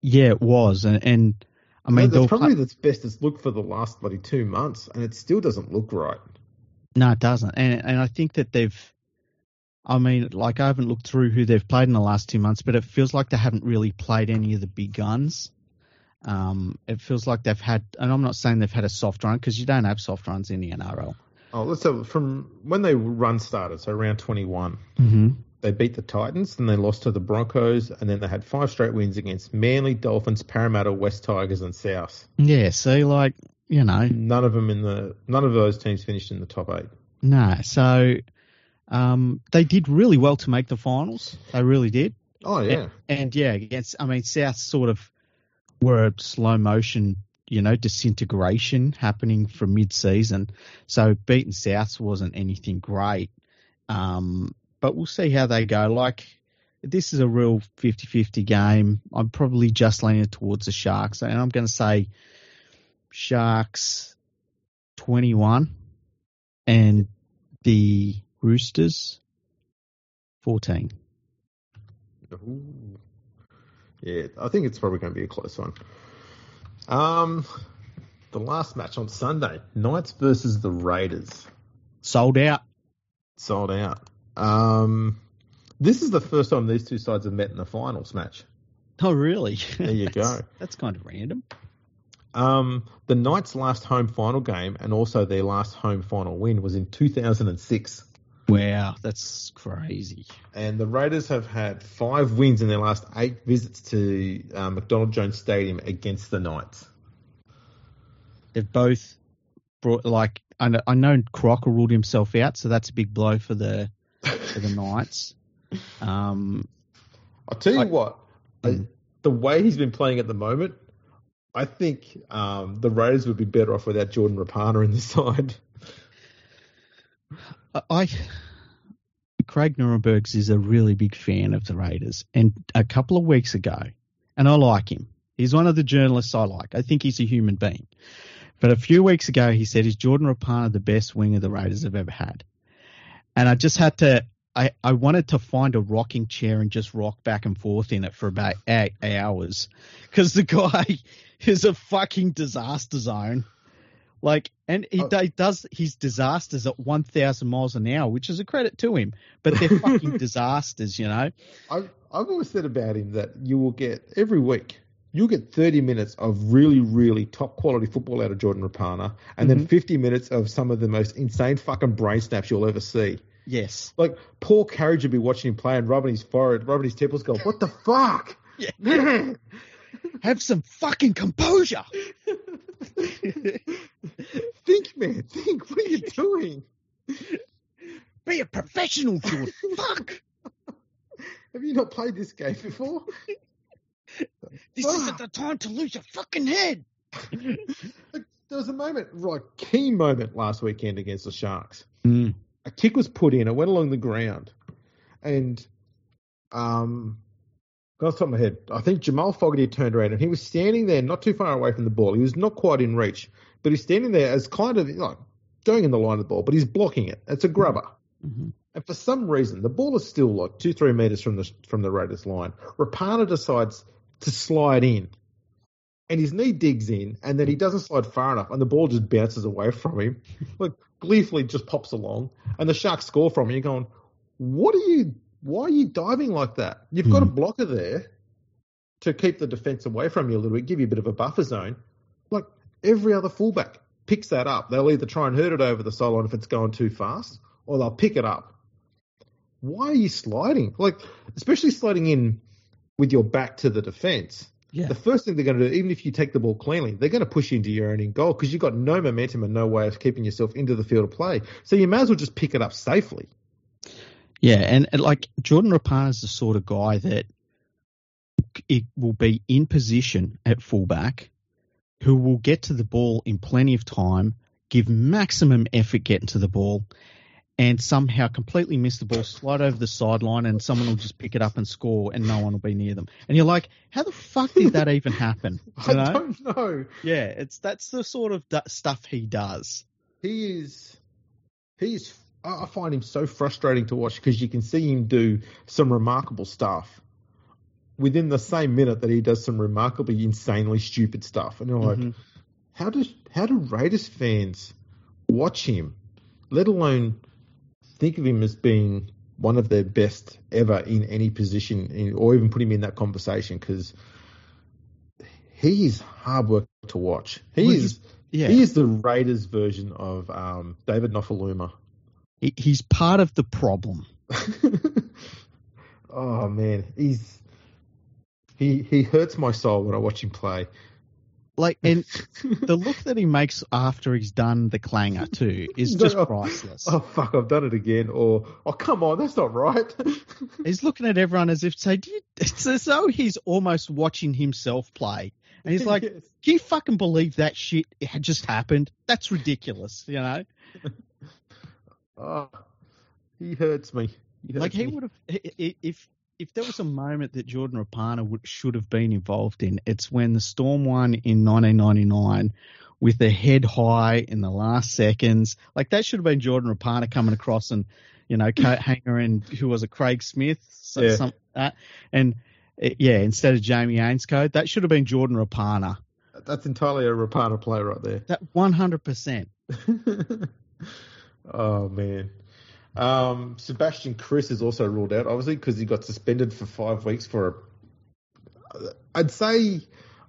Yeah, it was, and, and I mean, that's probably the best it's looked for the last bloody two months, and it still doesn't look right. no, it doesn't, and and I think that they've. I mean, like I haven't looked through who they've played in the last two months, but it feels like they haven't really played any of the big guns. Um, it feels like they've had, and I'm not saying they've had a soft run because you don't have soft runs in the NRL. Oh, let's have from when they run started, so around 21. Mm-hmm. They beat the Titans, then they lost to the Broncos, and then they had five straight wins against Manly, Dolphins, Parramatta, West Tigers, and South. Yeah, so like you know, None of them in the none of those teams finished in the top eight. no. So um, they did really well to make the finals. They really did. Oh yeah, And yeah, against I mean South sort of were a slow motion, you know, disintegration happening from mid season. So beating Souths wasn't anything great. Um, but we'll see how they go. Like this is a real 50-50 game. I'm probably just leaning towards the Sharks and I'm gonna say Sharks twenty one and the Roosters fourteen. Ooh. yeah. I think it's probably going to be a close one. Um, the last match on Sunday, Knights versus the Raiders, Sold out. sold out. Um, this is the first time these two sides have met in the finals match. Oh, really? There you That's- go. That's kind of random. Um, the Knights' last home final game and also their last home final win was in 2006. Wow, that's crazy. And the Raiders have had five wins in their last eight visits to uh, McDonald Jones Stadium against the Knights. They've both brought like I know, I know Croker ruled himself out, so that's a big blow for the for the Knights. Um, I'll tell you I- what, Mm. the way he's been playing at the moment, I think um, the Raiders would be better off without Jordan Rapana in the side. I- I Craig Norenbergs is a really big fan of the Raiders, and a couple of weeks ago, and I like him. He's one of the journalists I like. I think he's a human being. But a few weeks ago, he said, "Is Jordan Rapana the best winger the Raiders have ever had?" And I just had to. I, I wanted to find a rocking chair and just rock back and forth in it for about eight hours because the guy is a fucking disaster zone. Like, and he Oh. do- does his disasters at 1,000 miles an hour, which is a credit to him, but they're fucking disasters, you know? I've, I've always said about him that you will get every week. You'll get 30 minutes of really, really top quality football out of Jordan Rapana, and then Mhm. 50 minutes of some of the most insane fucking brain snaps you'll ever see. Yes. Like Paul Carriage would be watching him play and rubbing his forehead, rubbing his temples, going, "What the fuck?" Yeah. Man. Have some fucking composure. think, man, think. What are you doing? Be a professional, Jordan. Fuck. Have you not played this game before? This isn't the time to lose your fucking head. There was a moment, like key moment last weekend against the Sharks. Mm. A kick was put in. It went along the ground, and um, got off the top of my head. I think Jamal Fogarty turned around and he was standing there, not too far away from the ball. He was not quite in reach, but he's standing there as kind of like going in the line of the ball, but he's blocking it. It's a grubber. hmm And for some reason, the ball is still like two, three meters from the from the Raiders line. Rapana decides to slide in, and his knee digs in, and then he doesn't slide far enough, and the ball just bounces away from him, like gleefully just pops along, and the Sharks score from him. You're going, what are you? Why are you diving like that? You've got a Hmm. blocker there to keep the defense away from you a little bit, give you a bit of a buffer zone. Like every other fullback picks that up. They'll either try and hurt it over the sideline if it's going too fast, or they'll pick it up. Why are you sliding? Like, especially sliding in with your back to the defense. Yeah. The first thing they're going to do, even if you take the ball cleanly, they're going to push you into your own in goal because you've got no momentum and no way of keeping yourself into the field of play. So you may as well just pick it up safely. Yeah, and, and like Jordan Rapana is the sort of guy that it will be in position at fullback, who will get to the ball in plenty of time, give maximum effort getting to the ball, and somehow completely miss the ball, slide over the sideline, and someone will just pick it up and score, and no one will be near them. And you're like, how the fuck did that even happen? I don't know. Yeah, it's that's the sort of stuff he does. He is, he is. I find him so frustrating to watch because you can see him do some remarkable stuff within the same minute that he does some remarkably insanely stupid stuff, and you're like, mm-hmm. how does how do Raiders fans watch him, let alone think of him as being one of their best ever in any position, in, or even put him in that conversation because he is hard work to watch. He well, is yeah. he is the Raiders version of um, David Nofoaluma. He, he's part of the problem. oh man, he's he he hurts my soul when I watch him play. Like, and the look that he makes after he's done the clanger too is just oh, priceless. Oh fuck, I've done it again. Or oh come on, that's not right. he's looking at everyone as if to say, you, it's as though he's almost watching himself play, and he's like, yes. "Can you fucking believe that shit it had just happened? That's ridiculous," you know. oh, he hurts me. He hurts like he would have if if there was a moment that Jordan Rapana would, should have been involved in, it's when the Storm won in 1999 with the head high in the last seconds. Like that should have been Jordan Rapana coming across and, you know, coat hanger and who was it, Craig Smith, so, yeah. something like that. And eh, yeah, instead of Jamie Ainscough, that should have been Jordan Rapana. That's entirely a Rapana play right there. That 100%. oh man. Um, Sebastian Kris is also ruled out, obviously, because he got suspended for five weeks for a. I'd say,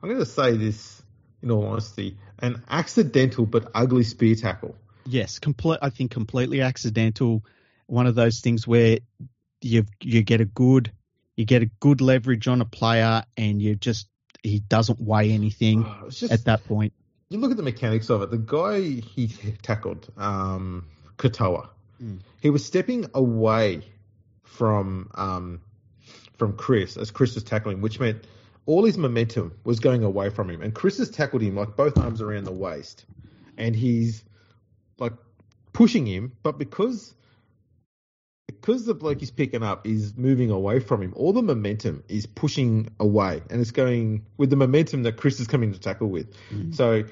I'm going to say this in all honesty, an accidental but ugly spear tackle. Yes, complete. I think completely accidental. One of those things where you you get a good you get a good leverage on a player, and you just he doesn't weigh anything oh, just, at that point. You look at the mechanics of it. The guy he tackled, um, Katoa, Mm. He was stepping away from um, from Kris as Kris was tackling, which meant all his momentum was going away from him. And Kris has tackled him like both arms around the waist, and he's like pushing him, but because because the bloke he's picking up is moving away from him, all the momentum is pushing away, and it's going with the momentum that Kris is coming to tackle with. Mm. So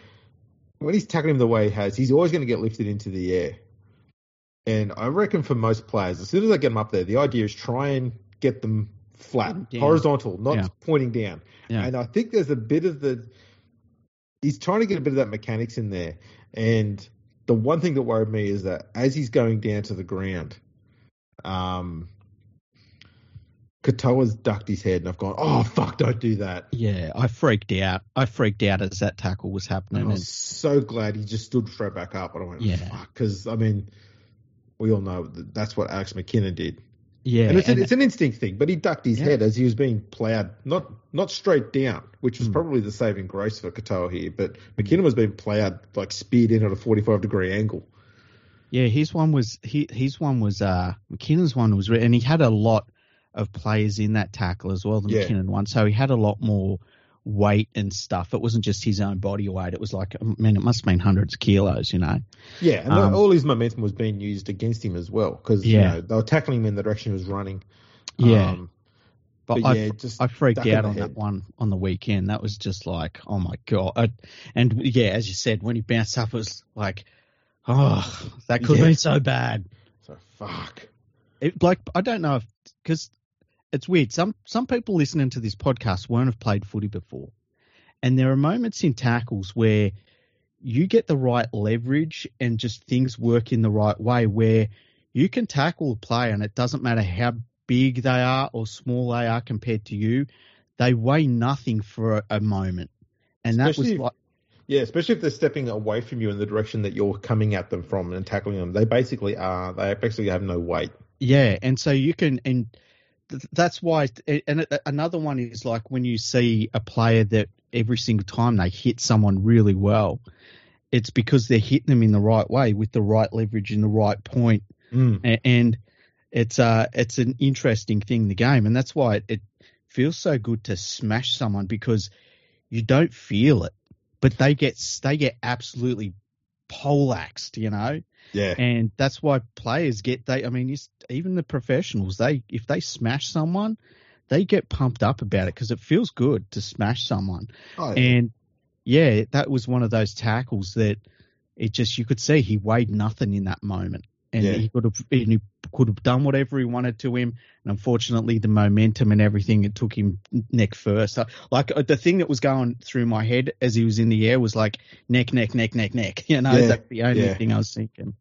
when he's tackling him the way he has, he's always going to get lifted into the air. And I reckon for most players, as soon as I get them up there, the idea is try and get them flat, horizontal, not yeah. pointing down. Yeah. And I think there's a bit of the he's trying to get a bit of that mechanics in there. And the one thing that worried me is that as he's going down to the ground, um, Katoa's ducked his head, and I've gone, "Oh fuck, don't do that." Yeah, I freaked out. I freaked out as that tackle was happening. And I was and... so glad he just stood straight back up, and I went, "Yeah, fuck," because I mean, we all know that that's what Alex McKinnon did. Yeah, and it's, and it's an instinct thing, but he ducked his yeah. head as he was being plowed, not not straight down, which was mm. probably the saving grace for Katoa here. But McKinnon was being plowed like speared in at a forty five degree angle. Yeah, his one was he his one was uh McKinnon's one was and he had a lot of players in that tackle as well, the yeah. McKinnon one, so he had a lot more weight and stuff. It wasn't just his own body weight. It was like, I mean, it must have been hundreds of kilos, you know. Yeah, and um, all his momentum was being used against him as well because yeah. you know they were tackling him in the direction he was running. Yeah. Um, but, but, yeah, I, just I freaked out on that one on the weekend. That was just like, oh my god! I, and yeah, as you said, when he bounced up, it was like, oh, that could yeah. be so bad. So fuck. It, like I don't know if because it's weird. Some some people listening to this podcast won't have played footy before, and there are moments in tackles where you get the right leverage and just things work in the right way where you can tackle a player and it doesn't matter how big they are or small they are compared to you, they weigh nothing for a, a moment, and especially that was like. Yeah, especially if they're stepping away from you in the direction that you're coming at them from and tackling them. They basically are. They basically have no weight. Yeah, and so you can and that's why. And another one is like when you see a player that every single time they hit someone really well, it's because they're hitting them in the right way with the right leverage in the right point, mm. and it's uh it's an interesting thing the game, and that's why it, it feels so good to smash someone because you don't feel it, but they get they get absolutely poleaxed, you know. Yeah. And that's why players get they. I mean, even the professionals, they if they smash someone, they get pumped up about it because it feels good to smash someone. Oh, yeah. And yeah, that was one of those tackles that it just you could see he weighed nothing in that moment, and Yeah. he could have he could have done whatever he wanted to him. And unfortunately, the momentum and everything it took him neck first. Uh, Like uh, the thing that was going through my head as he was in the air was like neck, neck, neck, neck, neck. You know, Yeah, that's the only yeah. thing I was thinking.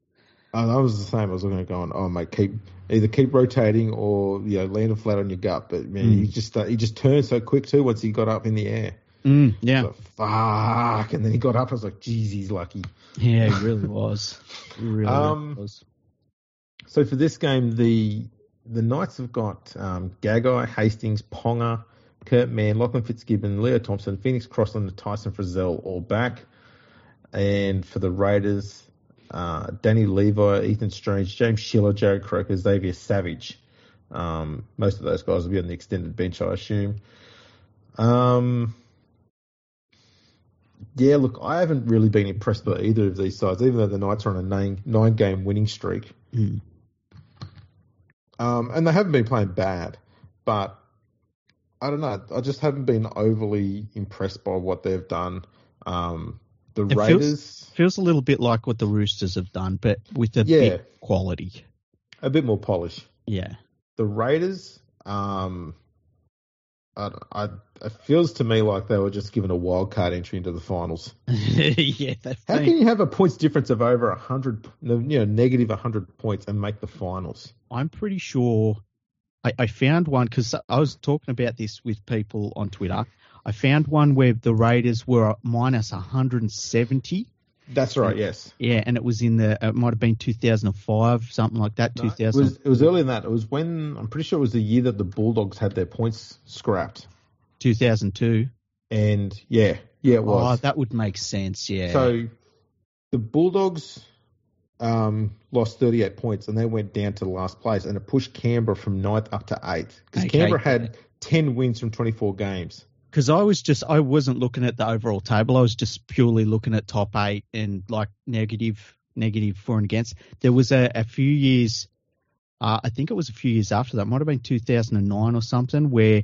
Oh, I was the same. I was looking at going, oh mate, keep either keep rotating or you know landing flat on your gut. But man, Mm. he just uh, he just turned so quick too once he got up in the air. Mm, yeah, Like, fuck, and then he got up. I was like, geez, he's lucky. yeah, he really was. He really Um, was. So for this game, the the Knights have got um, Gagai, Hastings, Ponga, Kurt Mann, Lachlan Fitzgibbon, Leo Thompson, Phoenix Crossland, and Tyson Frizell all back. And for the Raiders, uh, Danny Levi, Ethan Strange, James Schiller, Jarrod Croker, Xavier Savage. Um, most of those guys will be on the extended bench, I assume. Um, yeah, look, I haven't really been impressed by either of these sides, even though the Knights are on a nine, nine game winning streak. Mm. Um, and they haven't been playing bad, but I don't know. I just haven't been overly impressed by what they've done. Um, the It feels- Raiders, Feels a little bit like what the Roosters have done, but with a Yeah. bit quality. a bit more polish. Yeah. The Raiders, um, I, I, it feels to me like they were just given a wild card entry into the finals. yeah, How can you have a points difference of over a hundred, you know, negative hundred points and make the finals? I'm pretty sure I, I found one because I was talking about this with people on Twitter. I found one where the Raiders were minus 170. That's right. Yes. Yeah, and it was in the it might have been 2005, something like that. No, it 2000. was it was earlier than that. It was when I'm pretty sure it was the year that the Bulldogs had their points scrapped. 2002. And yeah, yeah, it was. Oh, that would make sense. Yeah. So the Bulldogs um, lost 38 points and they went down to last place, and it pushed Canberra from ninth up to eighth because Okay. Canberra had 10 wins from 24 games. Because I was just I wasn't looking at the overall table. I was just purely looking at top eight and like negative negative for and against. There was a, a few years, uh, I think it was a few years after that, might have been 2009 or something, where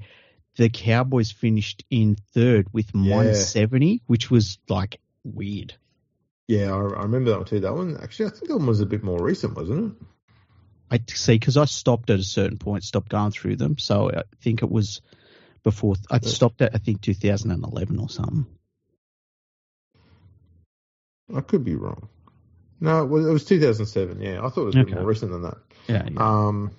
the Cowboys finished in third with one seventy, which was like weird. Yeah, I, I remember that one too. That one actually, I think that one was a bit more recent, wasn't it? I see because I stopped at a certain point, stopped going through them. So I think it was before I stopped at I think 2011 or something. I could be wrong. No, it was, it was 2007. Yeah, I thought it was a bit Okay. more recent than that. Yeah, yeah. Um,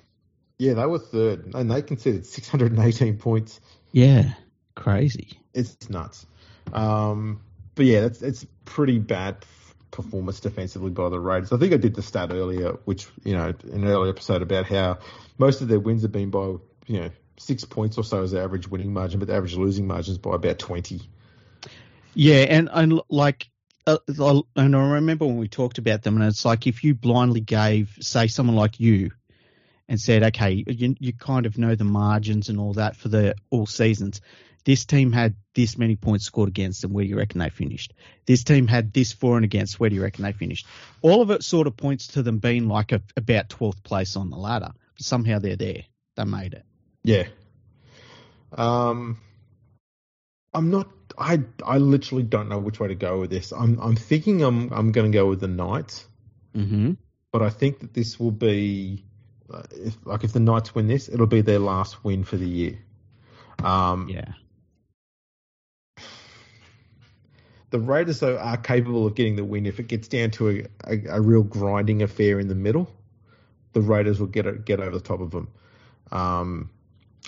yeah, they were third, and they conceded 618 points. yeah. Crazy. It's nuts. Um, but yeah, that's it's pretty bad performance defensively by the Raiders. I think I did the stat earlier, which you know, in an earlier episode about how most of their wins have been by you know six points or so as the average winning margin, but the average losing margin is by about 20. Yeah, and and like, uh, and I remember when we talked about them, and it's like if you blindly gave, say, someone like you, and said, okay, you, you kind of know the margins and all that for the all seasons. This team had this many points scored against them. Where do you reckon they finished? This team had this for and against. Where do you reckon they finished? All of it sort of points to them being like a, about twelfth place on the ladder. But somehow they're there. They made it. Yeah. Um, I'm not. I I literally don't know which way to go with this. I'm I'm thinking I'm I'm going to go with the Knights. Mm-hmm. but I think that this will be, uh, if, like if the Knights win this, it'll be their last win for the year. Um, Yeah. The Raiders though, are capable of getting the win if it gets down to a, a, a real grinding affair in the middle. The Raiders will get get over the top of them. Um,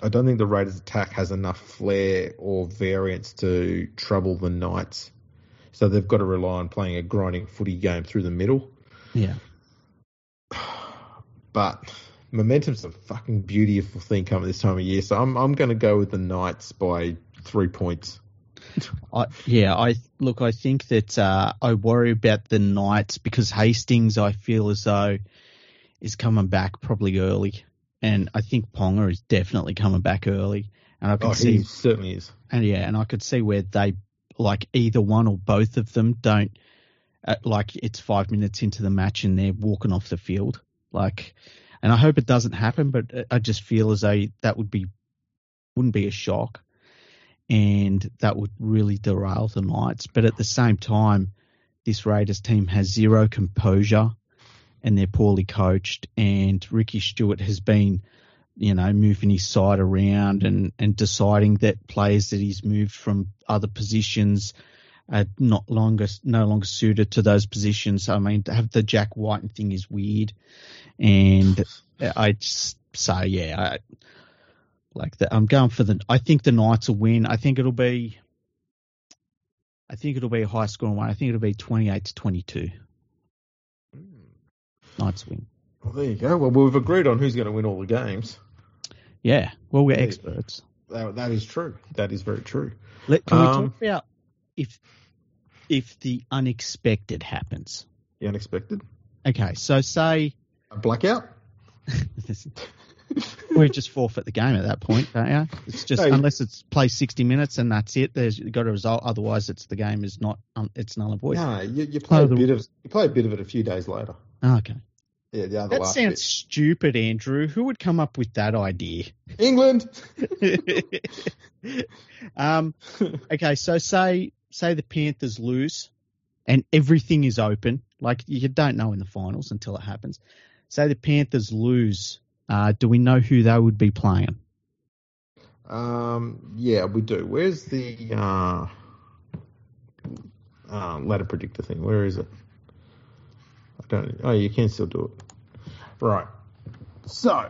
I don't think the Raiders' attack has enough flair or variance to trouble the Knights, so they've got to rely on playing a grinding footy game through the middle. Yeah. but momentum's a fucking beautiful thing coming this time of year. So I'm I'm going to go with the Knights by three points. I, yeah, I look. I think that uh, I worry about the Knights because Hastings, I feel as though, is coming back probably early, and I think Ponga is definitely coming back early, and I can Oh, see, he certainly is. and yeah, and I could see where they like either one or both of them don't uh, like it's five minutes into the match and they're walking off the field. Like, and I hope it doesn't happen, but I just feel as though that would be wouldn't be a shock, and that would really derail the Knights. But at the same time, this Raiders team has zero composure, and they're poorly coached. And Ricky Stuart has been, you know, moving his side around and and deciding that players that he's moved from other positions are not longer no longer suited to those positions. I mean, to have the Jack Wighton thing is weird, and I just say yeah, I, like that. I'm going for the. I think the Knights will win. I think it'll be. I think it'll be a high scoring one. I think it'll be 28 to 22. Knights win. Well, there you go. Well, we've agreed on who's going to win all the games. Yeah. Well, we're Yeah. experts. That, that is true. That is very true. Let, can we Um, talk about if if the unexpected happens? The unexpected. Okay, so say A blackout. we just forfeit the game at that point, don't you? It's just No. unless it's play sixty minutes and that's it. There's got a result. Otherwise, it's the game is not um, it's null and void. No, you, you play Oh, a the- bit of you play a bit of it a few days later. Oh, okay, Yeah, the other that sounds bit. stupid, Andrew. Who would come up with that idea? England. um, okay, so say say the Panthers lose, and everything is open. Like you don't know in the finals until it happens. Say the Panthers lose. Uh, do we know who they would be playing? Um, yeah, we do. Where's the uh, uh, ladder predictor thing? Where is it? Don't. Oh, you can still do it. Right. So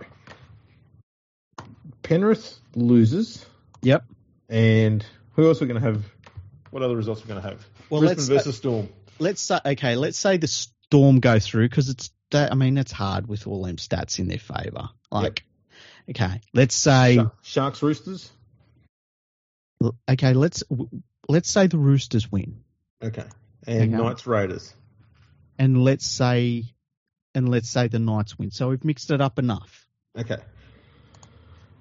Penrith loses, Yep. and who else are we going to have? What other results are we going to have? Well, Brisbane let's uh, versus Storm. let's say okay. Let's say the Storm go through because it's. That I mean, it's hard with all them stats in their favour. Like, okay, let's say Shark- Sharks Roosters. okay. Let's let's say the Roosters win. Okay, and Okay. Knights Raiders. And let's say and let's say the Knights win. So we've mixed it up enough. Okay.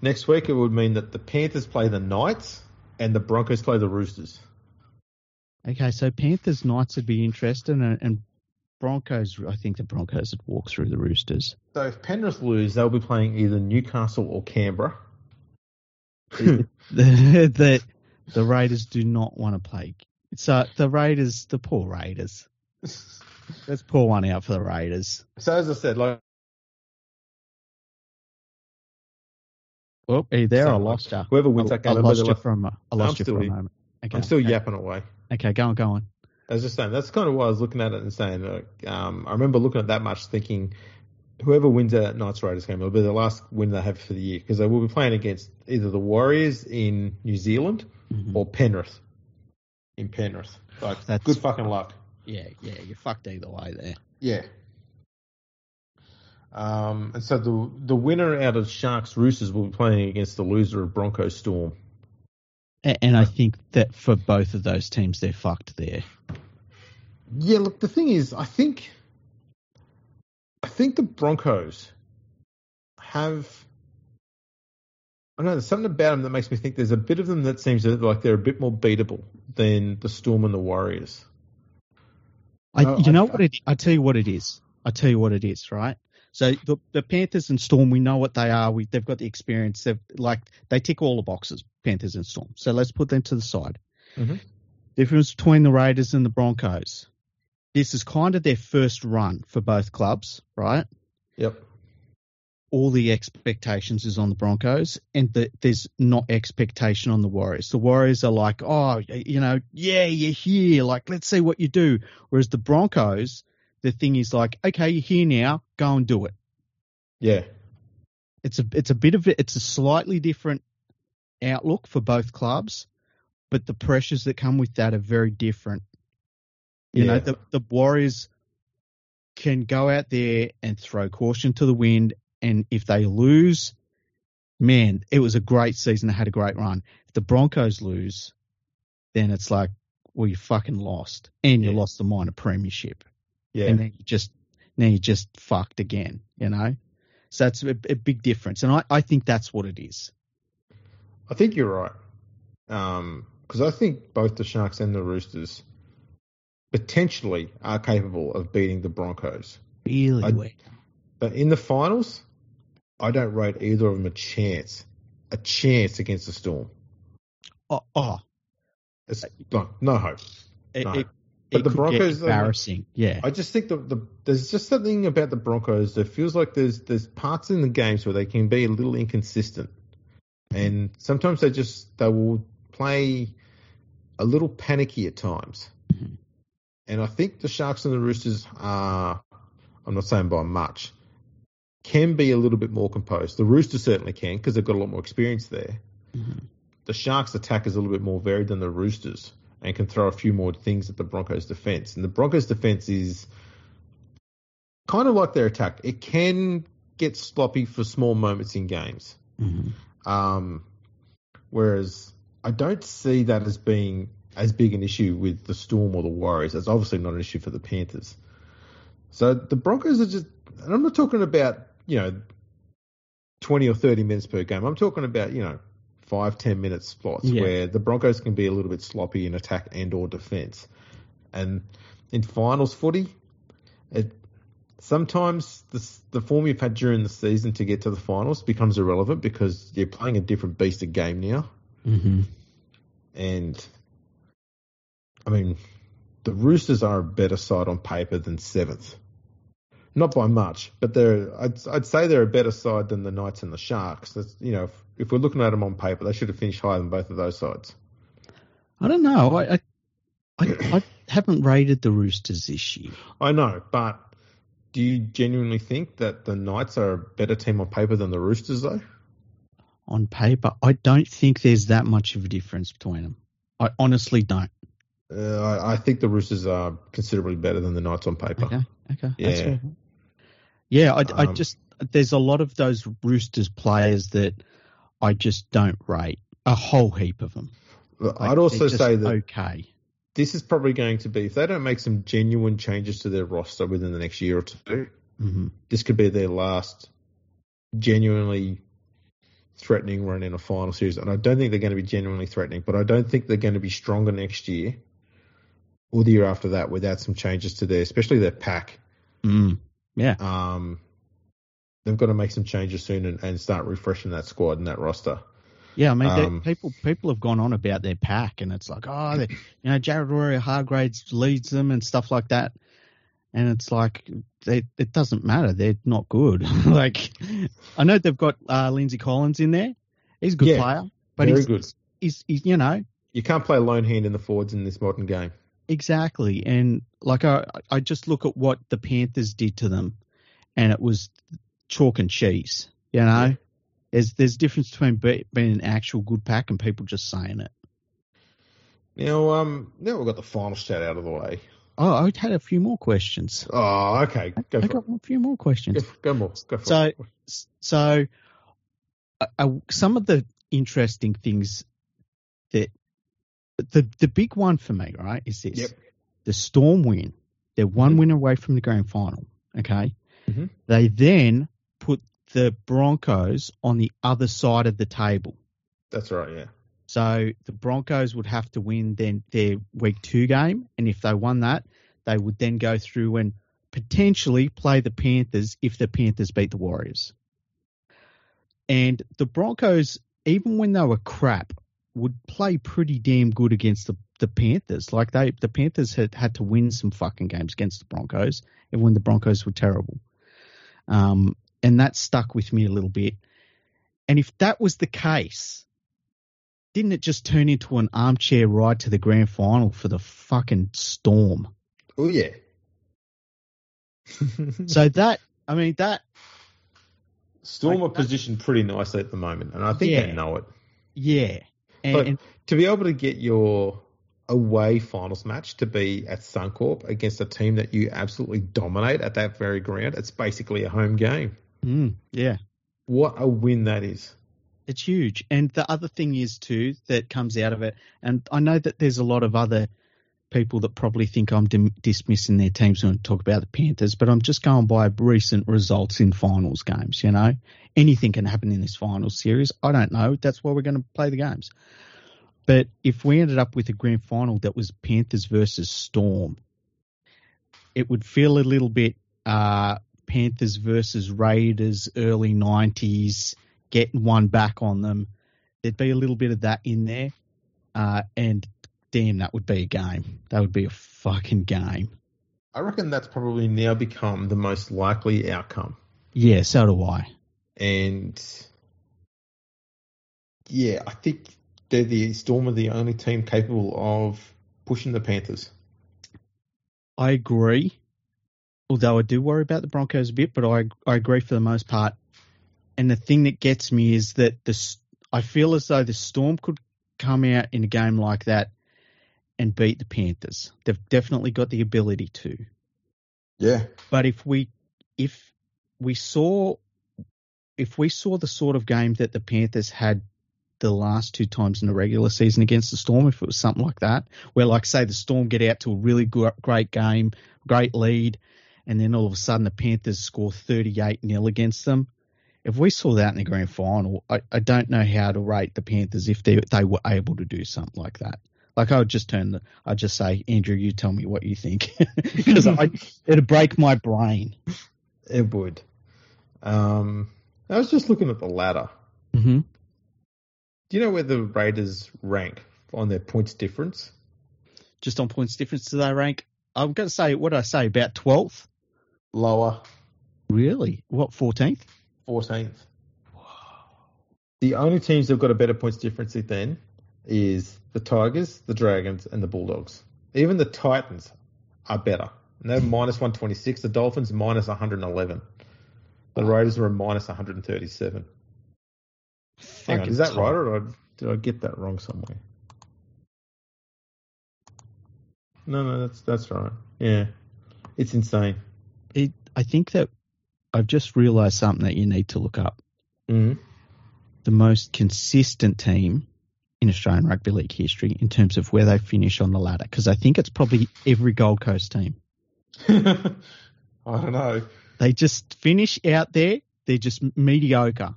Next week it would mean that the Panthers play the Knights and the Broncos play the Roosters. Okay, so Panthers Knights would be interesting, and, and Broncos. I think the Broncos would walk through the Roosters. So if Penrith lose, they'll be playing either Newcastle or Canberra. the, the the Raiders do not want to play. So the Raiders, the poor Raiders. Let's pull one out for the Raiders. so as I said, like Oh, are you there? I lost you. whoever wins I, that I game, lost you have- from. a- I I'm lost you still for a moment. Okay, I'm still okay. yapping away. Okay, go on, go on. I was just saying that's kind of why I was looking at it and saying. Uh, um, I remember looking at that match, thinking whoever wins that Knights Raiders game will be the last win they have for the year because they will be playing against either the Warriors in New Zealand Mhm. or Penrith in Penrith. Like That's- good fucking luck. Yeah, yeah, you're fucked either way there. Yeah. Um, and so the the winner out of Sharks Roosters will be playing against the loser of Broncos Storm. A- And I think that for both of those teams, they're fucked there. Yeah, look, the thing is, I think, I think the Broncos have. I know. There's something about them that makes me think there's a bit of them that seems like they're a bit more beatable than the Storm and the Warriors. I, No, you know what it? I tell you what it is. I tell you what it is. Right. So the the Panthers and Storm, we know what they are. We they've got the experience. They've like they tick all the boxes. Panthers and Storm. So let's put them to the side. Mhm. Difference between the Raiders and the Broncos. This is kind of their first run for both clubs, right? Yep. All the expectations is on the Broncos, and the, there's not expectation on the Warriors. The Warriors are like, oh, you know, yeah, you're here. Like, let's see what you do. Whereas the Broncos, the thing is like, okay, you're here now. Go and do it. Yeah. It's a it's a bit of it. It's a slightly different outlook for both clubs, but the pressures that come with that are very different. You know, the the Warriors can go out there and throw caution to the wind, and if they lose, man, it was a great season. They had a great run. If the Broncos lose, then it's like, well, you fucking lost, and you Yeah. lost the minor premiership, Yeah. and then you just now you just fucked again. You know, so that's a, a big difference, and I, I think that's what it is. I think you're right. Um, because I think both the Sharks and the Roosters potentially are capable of beating the Broncos. Really I- But in the finals, I don't rate either of them a chance. A chance against the Storm. Oh, oh It's no, no hope. it, No. it, But it the Broncos, get embarrassing. Yeah. I just think the, the there's just something about the Broncos that feels like there's there's parts in the games where they can be a little inconsistent, and sometimes they just they will play a little panicky at times. Mhm. And I think the Sharks and the Roosters are, I'm not saying by much, can be a little bit more composed. The Roosters certainly can because they've got a lot more experience there. Mhm. The Sharks' attack is a little bit more varied than the Roosters and can throw a few more things at the Broncos' defense. And the Broncos' defense is kind of like their attack. It can get sloppy for small moments in games. Mhm. Um, whereas I don't see that as being as big an issue with the Storm or the Warriors. It's obviously not an issue for the Panthers. So the Broncos are just, and I'm not talking about, you know, 20 or 30 minutes per game. I'm talking about, you know, five, 10 minute spots Yeah. where the Broncos can be a little bit sloppy in attack and or defense. And in finals footy, it, sometimes the, the form you've had during the season to get to the finals becomes irrelevant because you're playing a different beast of game now. Mhm. And I mean, the Roosters are a better side on paper than seventh. Not by much, but they're I'd, I'd say they're a better side than the Knights and the Sharks. That's, you know, if, if we're looking at them on paper, they should have finished higher than both of those sides. I don't know. I, I I I haven't rated the Roosters this year. I know, but do you genuinely think that the Knights are a better team on paper than the Roosters, though? On paper, I don't think there's that much of a difference between them. I honestly don't. Uh, I, I think the Roosters are considerably better than the Knights on paper. Okay. Okay. Yeah. Yeah, I, I Um, just there's a lot of those Roosters players that I just don't rate. A whole heap of them. Like, I'd also say that okay. this is probably going to be if they don't make some genuine changes to their roster within the next year or two, hmm this could be their last genuinely threatening run in a final series. And I don't think they're going to be genuinely threatening, but I don't think they're going to be stronger next year or the year after that without some changes to their, especially their pack. Mm. Yeah. Um, they've got to make some changes soon and, and start refreshing that squad and that roster. Yeah, I mean, they- Um, people people have gone on about their pack, and it's like, oh, they, you know, Jared Waerea-Hargreaves leads them and stuff like that, and it's like, they, it doesn't matter. They're not good. like, I know they've got uh, Lindsay Collins in there. He's a good Yeah, player, but Very he's, good. he's, he's, you know, You can't play lone hand in the forwards in this modern game. Exactly. And like, I I just look at what the Panthers did to them, and it was chalk and cheese. You know, Yeah. there's there's a difference between be, being an actual good pack and people just saying it. Now, um, now we've got the final stat out of the way. Oh, I had a few more questions. Oh, okay. Go I for it. got a few more questions. Go, go more. Go for So- it. So, uh, uh, some of the interesting things that the the big one for me, right, is this: Yep. the Storm win. They're one Mhm. win away from the grand final. Okay, Mhm. they then put the Broncos on the other side of the table. That's right. Yeah. So the Broncos would have to win then their week two game, and if they won that, they would then go through and potentially play the Panthers if the Panthers beat the Warriors. And the Broncos, even when they were crap, would play pretty damn good against the, the Panthers. Like they, the Panthers had had to win some fucking games against the Broncos, even when the Broncos were terrible. Um, and that stuck with me a little bit. And if that was the case, didn't it just turn into an armchair ride to the grand final for the fucking Storm? Oh yeah. So that, I mean, that, Storm like are positioned pretty nicely at the moment, and I think Yeah. they know it. yeah. And, To be able to get your away finals match to be at Suncorp against a team that you absolutely dominate at that very ground, it's basically a home game. mm, yeah, What a win that is! it's huge. And the other thing is too that comes out of it, and I know that there's a lot of other people that probably think I'm dim- dismissing their teams when I talk about the Panthers, but I'm just going by recent results in finals games. You know, anything can happen in this finals series. I don't know. That's why we're going to play the games. But if we ended up with a grand final that was Panthers versus Storm, it would feel a little bit uh, Panthers versus Raiders early '90s, getting one back on them. There'd be a little bit of that in there, uh, and damn, that would be a game. That would be a fucking game. I reckon that's probably now become the most likely outcome. Yeah, so do I. And yeah, I think they're the Storm are the only team capable of pushing the Panthers. I agree. Although I do worry about the Broncos a bit, but I I agree for the most part. And the thing that gets me is that the I feel as though the Storm could come out in a game like that and beat the Panthers. They've definitely got the ability to. Yeah. But if we if we saw if we saw the sort of game that the Panthers had the last two times in the regular season against the Storm, if it was something like that, where like say the Storm get out to a really great game, great lead, and then all of a sudden the Panthers score 38 nil against them. If we saw that in the grand final, I, I don't know how to rate the Panthers if they they were able to do something like that. Like I would just turn the, I'd just say, Andrew, you tell me what you think, because it'd break my brain. It would. Um, I was just looking at the ladder. Mm-hmm. Do you know where the Raiders rank on their points difference? Just on points difference, do they rank? I'm going to say, what did I say, about 12th? Lower. Really? What, 14th? 14th. The only teams that've got a better points difference than is the Tigers, the Dragons, and the Bulldogs. Even the Titans are better. And they're minus 126. The Dolphins minus 111. The Raiders were minus 137. Hang on, is that right, or did I, did I get that wrong somewhere? No, no, that's that's right. Yeah, it's insane. It, I think that I've just realised something that you need to look up. Mm-hmm. The most consistent team in Australian rugby league history in terms of where they finish on the ladder, because I think it's probably every Gold Coast team. I don't know. They just finish out there. They're just mediocre.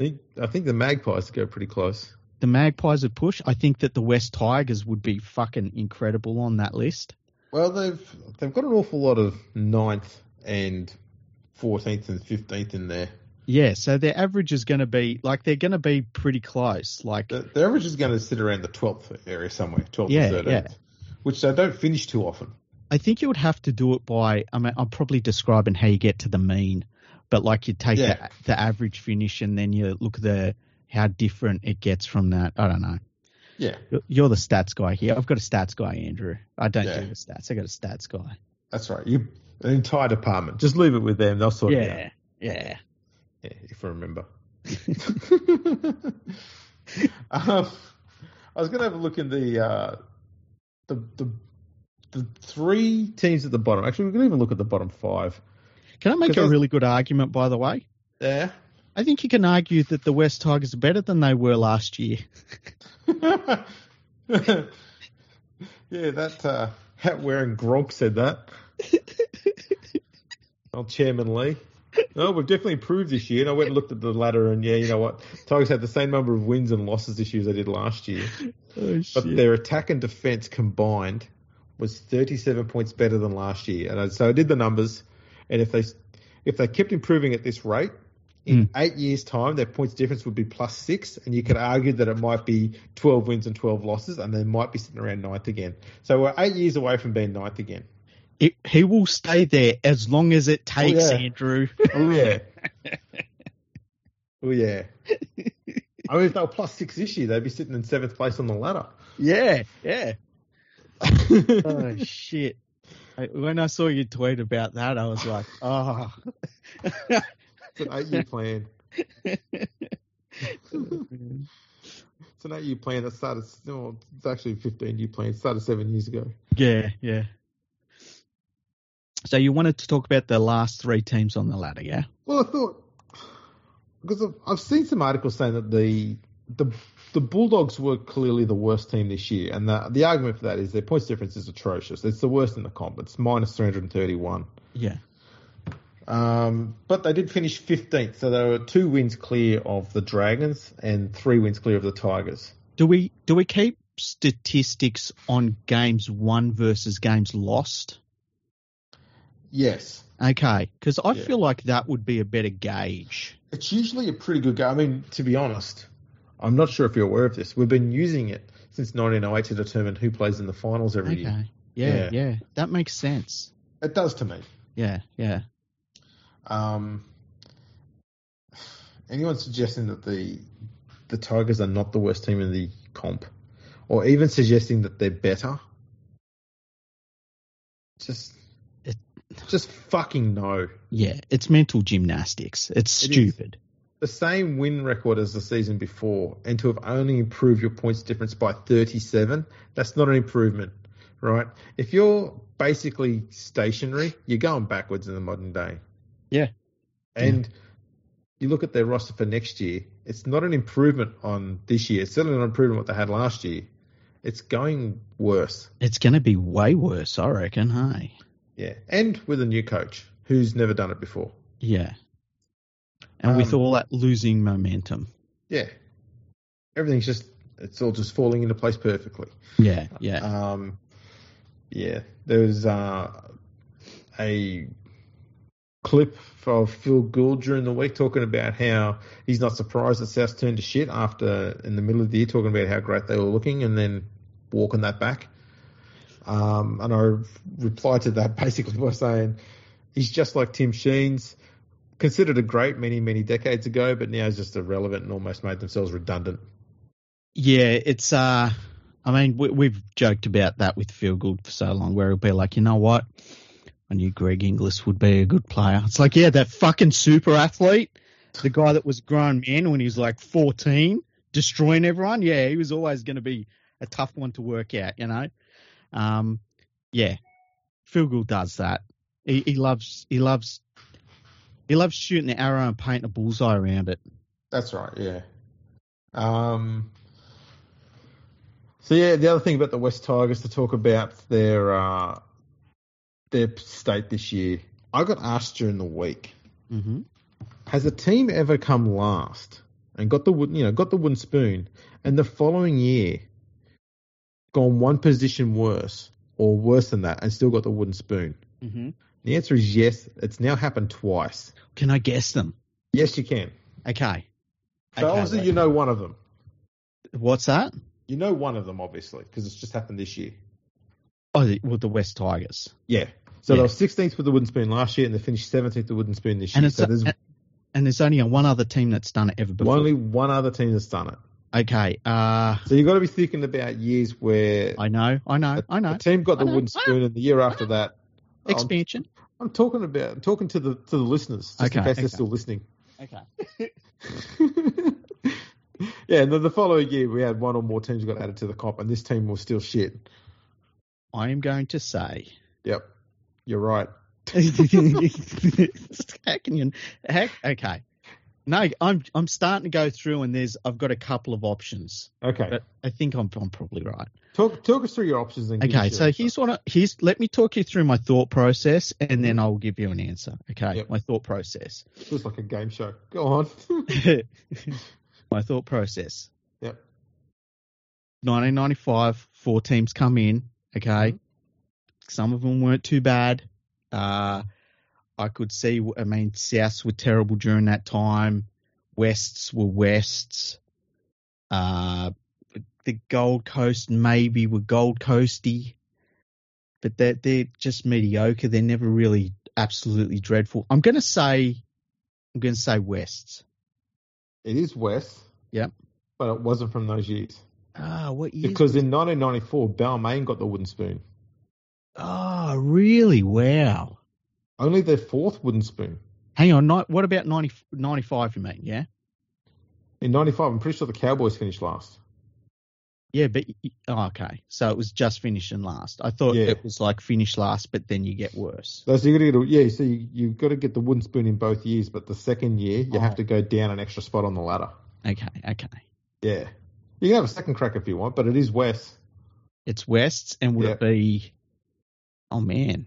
I think, I think the Magpies go pretty close. The Magpies would push. I think that the West Tigers would be fucking incredible on that list. Well, they've they've got an awful lot of ninth and fourteenth and fifteenth in there. Yeah, so their average is going to be like they're going to be pretty close. Like the, the average is going to sit around the twelfth area somewhere, twelfth yeah, or thirteenth, yeah. which they don't finish too often. I think you would have to do it by. I mean, I'm probably describing how you get to the mean, but like you take Yeah. the, the average finish and then you look at the how different it gets from that. I don't know. Yeah, You're- the stats guy here. I've got a stats guy, Andrew. I don't Yeah. do the stats. I got a stats guy. that's right. You an entire department. Just leave it with them. They'll sort it out. Yeah, yeah. Yeah, if I remember. um, I was going to have a look in the, uh, the the the three teams at the bottom. Actually, we can even look at the bottom five. Can I make Because a I- really good argument, by the way? Yeah. I think you can argue that the West Tigers are better than they were last year. yeah, that uh, hat wearing Gronk said that. Old Chairman Lee. No, we've definitely improved this year. And I went and looked at the ladder, and yeah, you know what? Tigers had the same number of wins and losses this year as they did last year. Oh, But their attack and defense combined was 37 points better than last year. And I, so I did the numbers, and if they if they kept improving at this rate, in hmm. eight years' time, their points difference would be plus six, and you could argue that it might be 12 wins and 12 losses, and they might be sitting around ninth again. So we're eight years away from being ninth again. It, he will stay there as long as it oh, takes, yeah. Andrew. Oh, oh yeah. oh yeah. I mean, if they were plus six this year, they'd be sitting in seventh place on the ladder. yeah, yeah. Oh shit! I, when I saw you tweet about that, I was like, oh. It's an eight-year plan. It's an eight-year plan that started. No, it's actually a fifteen-year plan. It started seven years ago. yeah, yeah. So you wanted to talk about the last three teams on the ladder, yeah? Well, I thought because I've, I've seen some articles saying that the the the Bulldogs were clearly the worst team this year, and the the argument for that is their points difference is atrocious. It's the worst in the comp. It's minus three hundred and thirty-one. Yeah. Um, but they did finish 15th, so they were two wins clear of the Dragons and three wins clear of the Tigers. Do we do we keep statistics on games won versus games lost? Yes. Okay, because I Yeah. feel like that would be a better gauge. It's usually a pretty good gauge. I mean, to be honest, I'm not sure if you're aware of this. We've been using it since 1908 to determine who plays in the finals every year. Yeah, Yeah. yeah, that makes sense. It does to me. Yeah, yeah. Um, anyone suggesting that the the Tigers are not the worst team in the comp, or even suggesting that they're better, just just fucking no. Yeah, it's mental gymnastics. It's It stupid. The same win record as the season before, and to have only improved your points difference by 37, that's not an improvement, right? If you're basically stationary, you're going backwards in the modern day. Yeah. And you look at their roster for next year, it's not an improvement on this year. It's certainly not an improvement on what they had last year. It's going worse. It's going to be way worse, I reckon. Hey. Yeah. And with a new coach who's never done it before. Yeah. And with Um, all that losing momentum. Yeah. Everything's just, it's all just falling into place perfectly. Yeah, yeah. Um, yeah, there was uh, a clip of Phil Gould during the week talking about how he's not surprised that South turned to shit after in the middle of the year talking about how great they were looking and then walking that back. Um, and I replied to that basically by saying he's just like Tim Sheens, considered a great many, many decades ago, but now he's just irrelevant and almost made themselves redundant. Yeah, it's uh I mean we, we've joked about that with Phil Gould for so long where it'll be like, you know what? I knew Greg Inglis would be a good player. It's like, yeah, that fucking super athlete, the guy that was grown man when he was like 14, destroying everyone. Yeah, he was always going to be a tough one to work out, you know. Um, yeah, Phil Gould does that. He, he loves he loves he loves shooting the arrow and painting a bullseye around it. That's right, yeah. Um, so yeah, the other thing about the West Tigers to talk about their uh, their state this year. I got asked during the week, Mm-hmm. has a team ever come last and got the you know, got the wooden spoon, and the following year gone one position worse or worse than that and still got the wooden spoon? Mm-hmm. The answer is yes. It's now happened twice. Can I guess them? Yes, you can. Okay. So Okay, obviously you know one of them. What's that? You know one of them, obviously, because it's just happened this year. Oh, the, well, the West Tigers. Yeah. So Yeah. they were 16th with the wooden spoon last year, and they finished 17th with the wooden spoon this And year. it's So there's and, and there's only one other team that's done it ever before. only one other team that's done it. Okay. Uh, So you've got to be thinking about years where I know, I know, I know. a team got the know, wooden spoon, and the year after that, I'm, Expansion. I'm talking about, I'm talking to the to the listeners, just Okay, in case they're still listening. Okay. yeah, and then the following year we had one or more teams got added to the comp, and this team was still shit. I am going to say. Yep, you're right. how can you? Heck, okay. No, I'm I'm starting to go through, and there's I've got a couple of options, Okay, but I think I'm I'm probably right. talk talk us through your options. And Okay, so here's what I, here's let me talk you through my thought process, and then I'll give you an answer. Okay, Yep. my thought process. Feels like a game show. Go on. my thought process. Yep. 1995, four teams come in. Okay, Mhm. some of them weren't too bad. Uh, I could see. I mean, Souths were terrible during that time. Wests were Wests. Uh, the Gold Coast maybe were Gold Coasty, but they're they're just mediocre. They're never really absolutely dreadful. I'm gonna say, I'm gonna say Wests. It is West. Yep. But it wasn't from those years. Ah, what years? Because in 1994, Balmain got the wooden spoon. Oh, really? Wow. Only their fourth wooden spoon. Hang on. Ni- what about 90, 95, you mean? Yeah? In 95, I'm pretty sure the Cowboys finished last. Yeah, but. Oh, okay. So it was just finishing last. I thought Yeah. it was like finish last, but then you get worse. So you got to get a, yeah, so you, you've got to get the wooden spoon in both years, but the second year, you Oh. have to go down an extra spot on the ladder. Okay, okay. Yeah. You can have a second crack if you want, but it is West. It's Wests, and would Yeah. it be. Oh, man.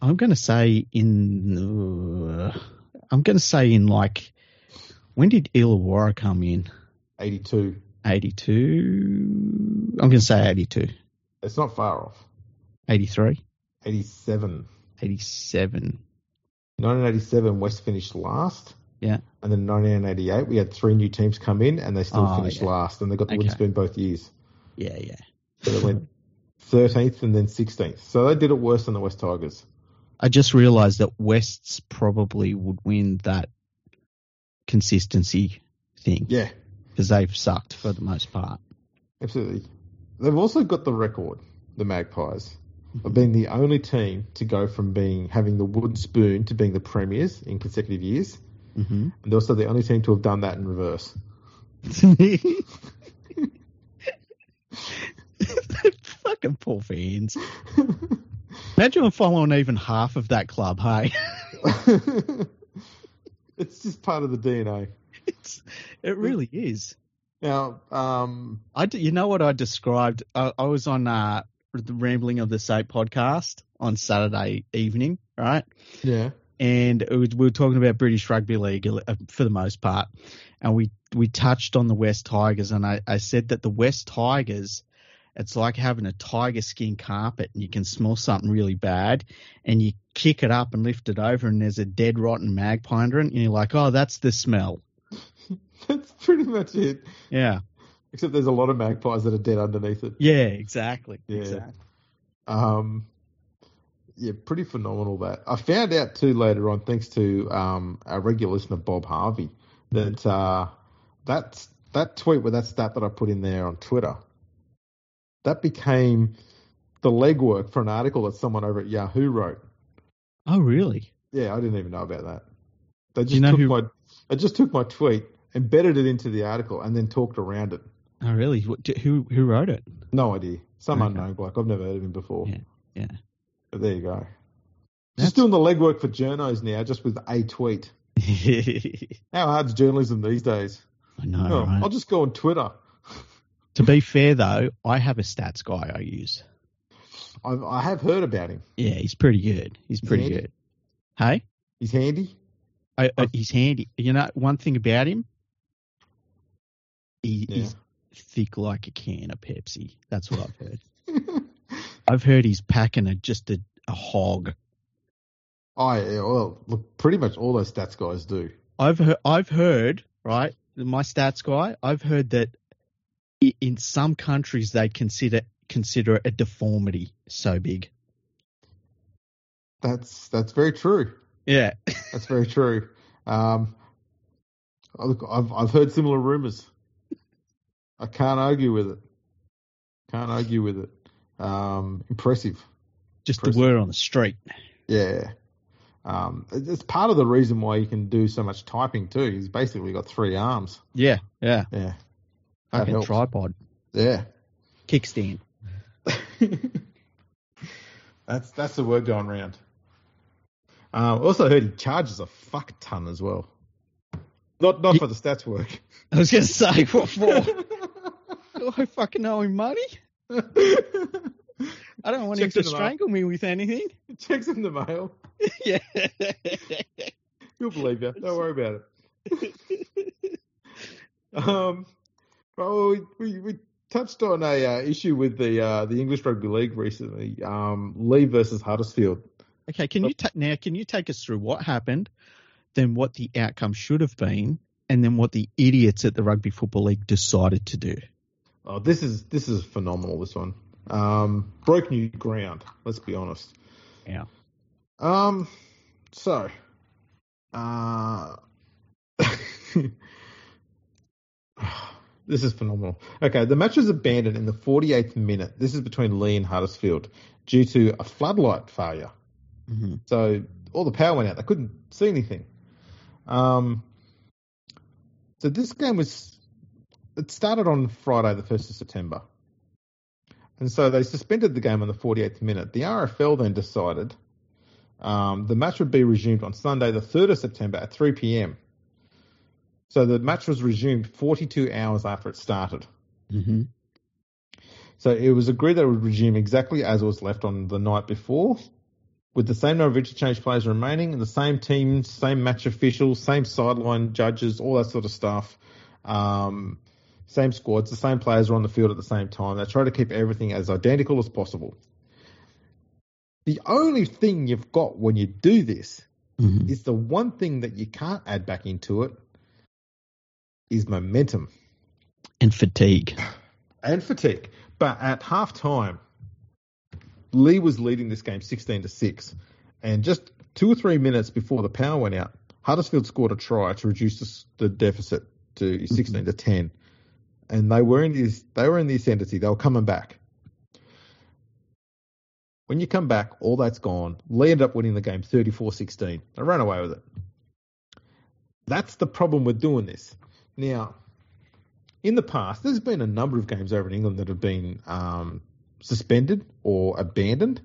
I'm going to say in. Uh, I'm going to say in like. When did Illawarra come in? 82. 82. I'm going to say 82. It's not far off. 83. 87. 87. 1987, West finished last. Yeah. And then 1988, we had three new teams come in, and they still Oh, finished yeah. last, and they got the Okay. wooden spoon both years. Yeah, yeah. So they went 13th and then 16th. So they did it worse than the West Tigers. I just realised that Wests probably would win that consistency thing Yeah, because they've sucked for the most part. absolutely. They've also got the record, the Magpies, of being the only team to go from being having the wooden spoon to being the premiers in consecutive years, Mm-hmm. and they're also the only team to have done that in reverse. Fucking poor fans. Imagine I even half of that club, hey? it's just part of the DNA. It's, it really is. Now, um, I, d- you know what I described? I, I was on uh, the Rambling of the Sape podcast on Saturday evening, right? yeah, and it was, we were talking about British Rugby League uh, for the most part, and we we touched on the West Tigers, and I, I said that the West Tigers, it's like having a tiger skin carpet, and you can smell something really bad, and you kick it up and lift it over, and there's a dead rotten magpie under it, and you're like, oh, that's the smell. that's pretty much it. Yeah, Except there's a lot of magpies that are dead underneath it. yeah, exactly, Yeah. exactly. Um, yeah, pretty phenomenal that. I found out too later on, thanks to um, our regular listener Bob Harvey, that uh, that that tweet with that stat that I put in there on Twitter, that became the legwork for an article that someone over at Yahoo wrote. Oh, really? Yeah, I didn't even know about that. They just you know took who- my they just took my tweet, embedded it into the article, and then talked around it. Oh, really? What, who who wrote it? No idea. Some Okay. unknown bloke. I've never heard of him before. Yeah, yeah. But there you go. That's- Just doing the legwork for journos now, just with a tweet. I How hard's journalism these days? I know, Oh, right? I'll just go on Twitter. To be fair, though, I have a stats guy I use. I, I have heard about him. Yeah, he's pretty good. He's pretty handy? good. Hey, He's handy. I, I, he's handy. You know, one thing about him, he, Yeah. he's thick like a can of Pepsi. That's what I've heard. I've heard he's packing a, just a, a hog. I yeah, well, look, pretty much all those stats guys do. I've heard, I've heard, right? My stats guy, I've heard that in some countries they consider consider it a deformity so big. That's that's very true. Yeah. That's very true. Um, look, I've I've heard similar rumors. I can't argue with it. Can't argue with it. Um, impressive. Just the word on the street. Yeah. Um, it's part of the reason why you can do so much typing too. He's basically got three arms. Yeah, yeah. Yeah. Fucking helps. tripod. Yeah. Kickstand. that's that's the word going round. Um, also heard he charges a fuck ton as well. Not not for the stats work. I was going to say, what for? Do I fucking owe him money? I don't want Checks him to the mail. strangle me with anything. Checks in the mail. yeah. You'll believe you. Don't worry about it. Um, well, we, we, touched on a uh, issue with the uh, the English Rugby League recently. Um, Leigh versus Huddersfield. Okay, can you ta- now can you take us through what happened, then what the outcome should have been, and then what the idiots at the Rugby Football League decided to do? Oh, this is this is phenomenal. This one um, broke new ground. Let's be honest. Yeah. Um. So, uh, this is phenomenal. Okay, the match was abandoned in the 48th minute. This is between Leigh and Huddersfield due to a floodlight failure. Mm-hmm. So all the power went out. They couldn't see anything. Um, so this game was it started on Friday, the first of September, and so they suspended the game on the 48th minute. The RFL then decided um, the match would be resumed on Sunday, the 3rd of September at 3 p.m. So the match was resumed 42 hours after it started. Mm-hmm. So it was agreed that it would resume exactly as it was left on the night before, with the same number of interchange players remaining, and the same teams, same match officials, same sideline judges, all that sort of stuff. Um, same squads, the same players are on the field at the same time. They try to keep everything as identical as possible. The only thing you've got when you do this Mhm. is the one thing that you can't add back into it is momentum And fatigue. and fatigue. But at half time, Leigh was leading this game 16 to 6. And just two or three minutes before the power went out, Huddersfield scored a try to reduce the, deficit to mm-hmm. 16 to 10. And they were in this they were in the ascendancy. They were coming back. When you come back, all that's gone. Leigh ended up winning the game 34-16. They ran away with it. That's the problem with doing this. Now, in the past, there's been a number of games over in England that have been um, suspended or abandoned.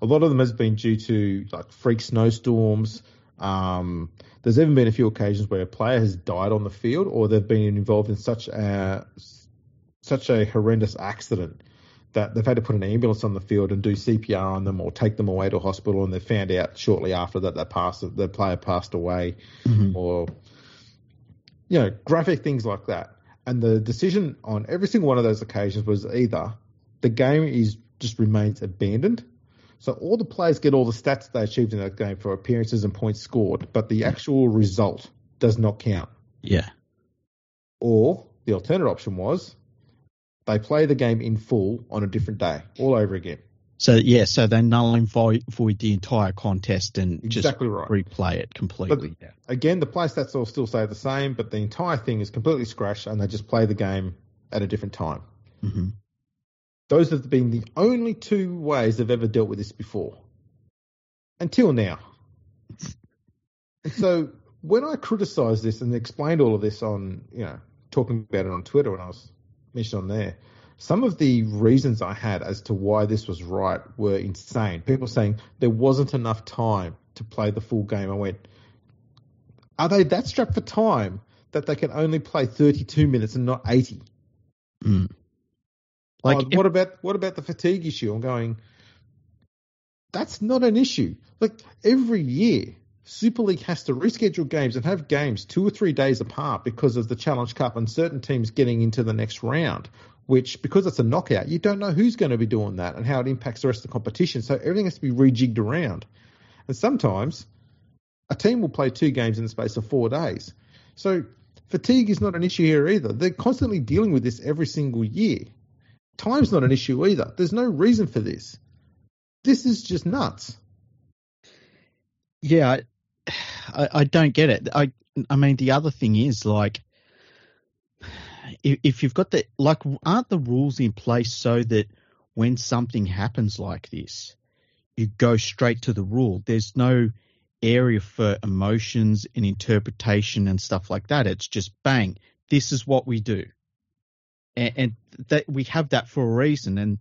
A lot of them has been due to like freak snowstorms. Um, there's even been a few occasions where a player has died on the field, or they've been involved in such a such a horrendous accident that they've had to put an ambulance on the field and do CPR on them, or take them away to a hospital, and they found out shortly after that that passed, the player passed away Mhm. or you know graphic things like that. And the decision on every single one of those occasions was either the game is just remains abandoned. So all the players get all the stats they achieved in that game for appearances and points scored but the actual result does not count. Yeah. or the alternate option was they play the game in full on a different day all over again So yeah, so they null and void, void the entire contest and exactly right just replay it completely. yeah. again, the play stats all still stay the same, but the entire thing is completely scratched, and they just play the game at a different time. hmm Those have been the only two ways they've ever dealt with this before, until now. And so when I criticised this and explained all of this on, you know, talking about it on Twitter when I was mentioned on there, some of the reasons I had as to why this was right were insane. People saying there wasn't enough time to play the full game. I went, are they that strapped for time that they can only play 32 minutes and not 80? Mm. Like, oh, what about what about the fatigue issue? I'm going. That's not an issue. Like every year, Super League has to reschedule games and have games two or three days apart because of the Challenge Cup and certain teams getting into the next round. Which, because it's a knockout, you don't know who's going to be doing that and how it impacts the rest of the competition. So everything has to be rejigged around. And sometimes a team will play two games in the space of four days. So fatigue is not an issue here either. They're constantly dealing with this every single year. Time's not an issue either. There's no reason for this. This is just nuts. yeah, I, I, don't get it. I, I mean, the other thing is like, if, if you've got the like, aren't the rules in place so that when something happens like this, you go straight to the rule? There's no area for emotions and interpretation and stuff like that. It's just bang, this is what we do, and, and that we have that for a reason. And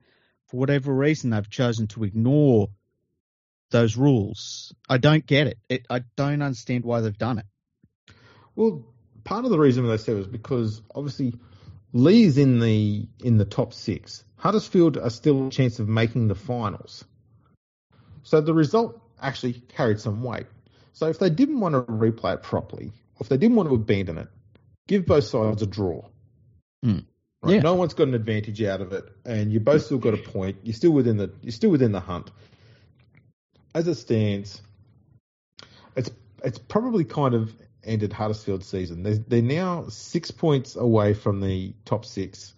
for whatever reason, they've chosen to ignore those rules. I don't get it. it. I don't understand why they've done it. Well, part of the reason they said was because obviously Leigh's in the in the top six. Huddersfield are still a chance of making the finals. So the result actually carried some weight. So if they didn't want to replay it properly, if they didn't want to abandon it, give both sides a draw. Hmm. Right? Yeah. No one's got an advantage out of it, and you both still got a point. You're still within the you're still within the hunt. As it stands, it's it's probably kind of ended Huddersfield's season. They're, they're now six points away from the top six.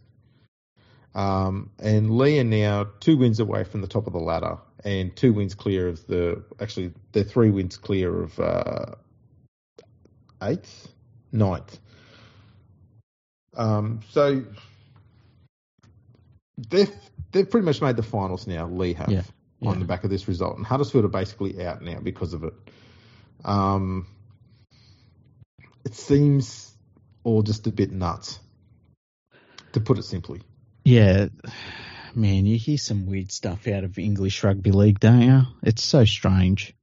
Um, and Leigh are now two wins away from the top of the ladder and two wins clear of the, actually, they're three wins clear of uh, eighth, ninth. Um, so they've, they've pretty much made the finals now, Leigh have, Yeah, on the back of this result. And Huddersfield are basically out now because of it. Um, it seems all just a bit nuts, to put it simply. Yeah, man, you hear some weird stuff out of English rugby league, don't you? It's so strange.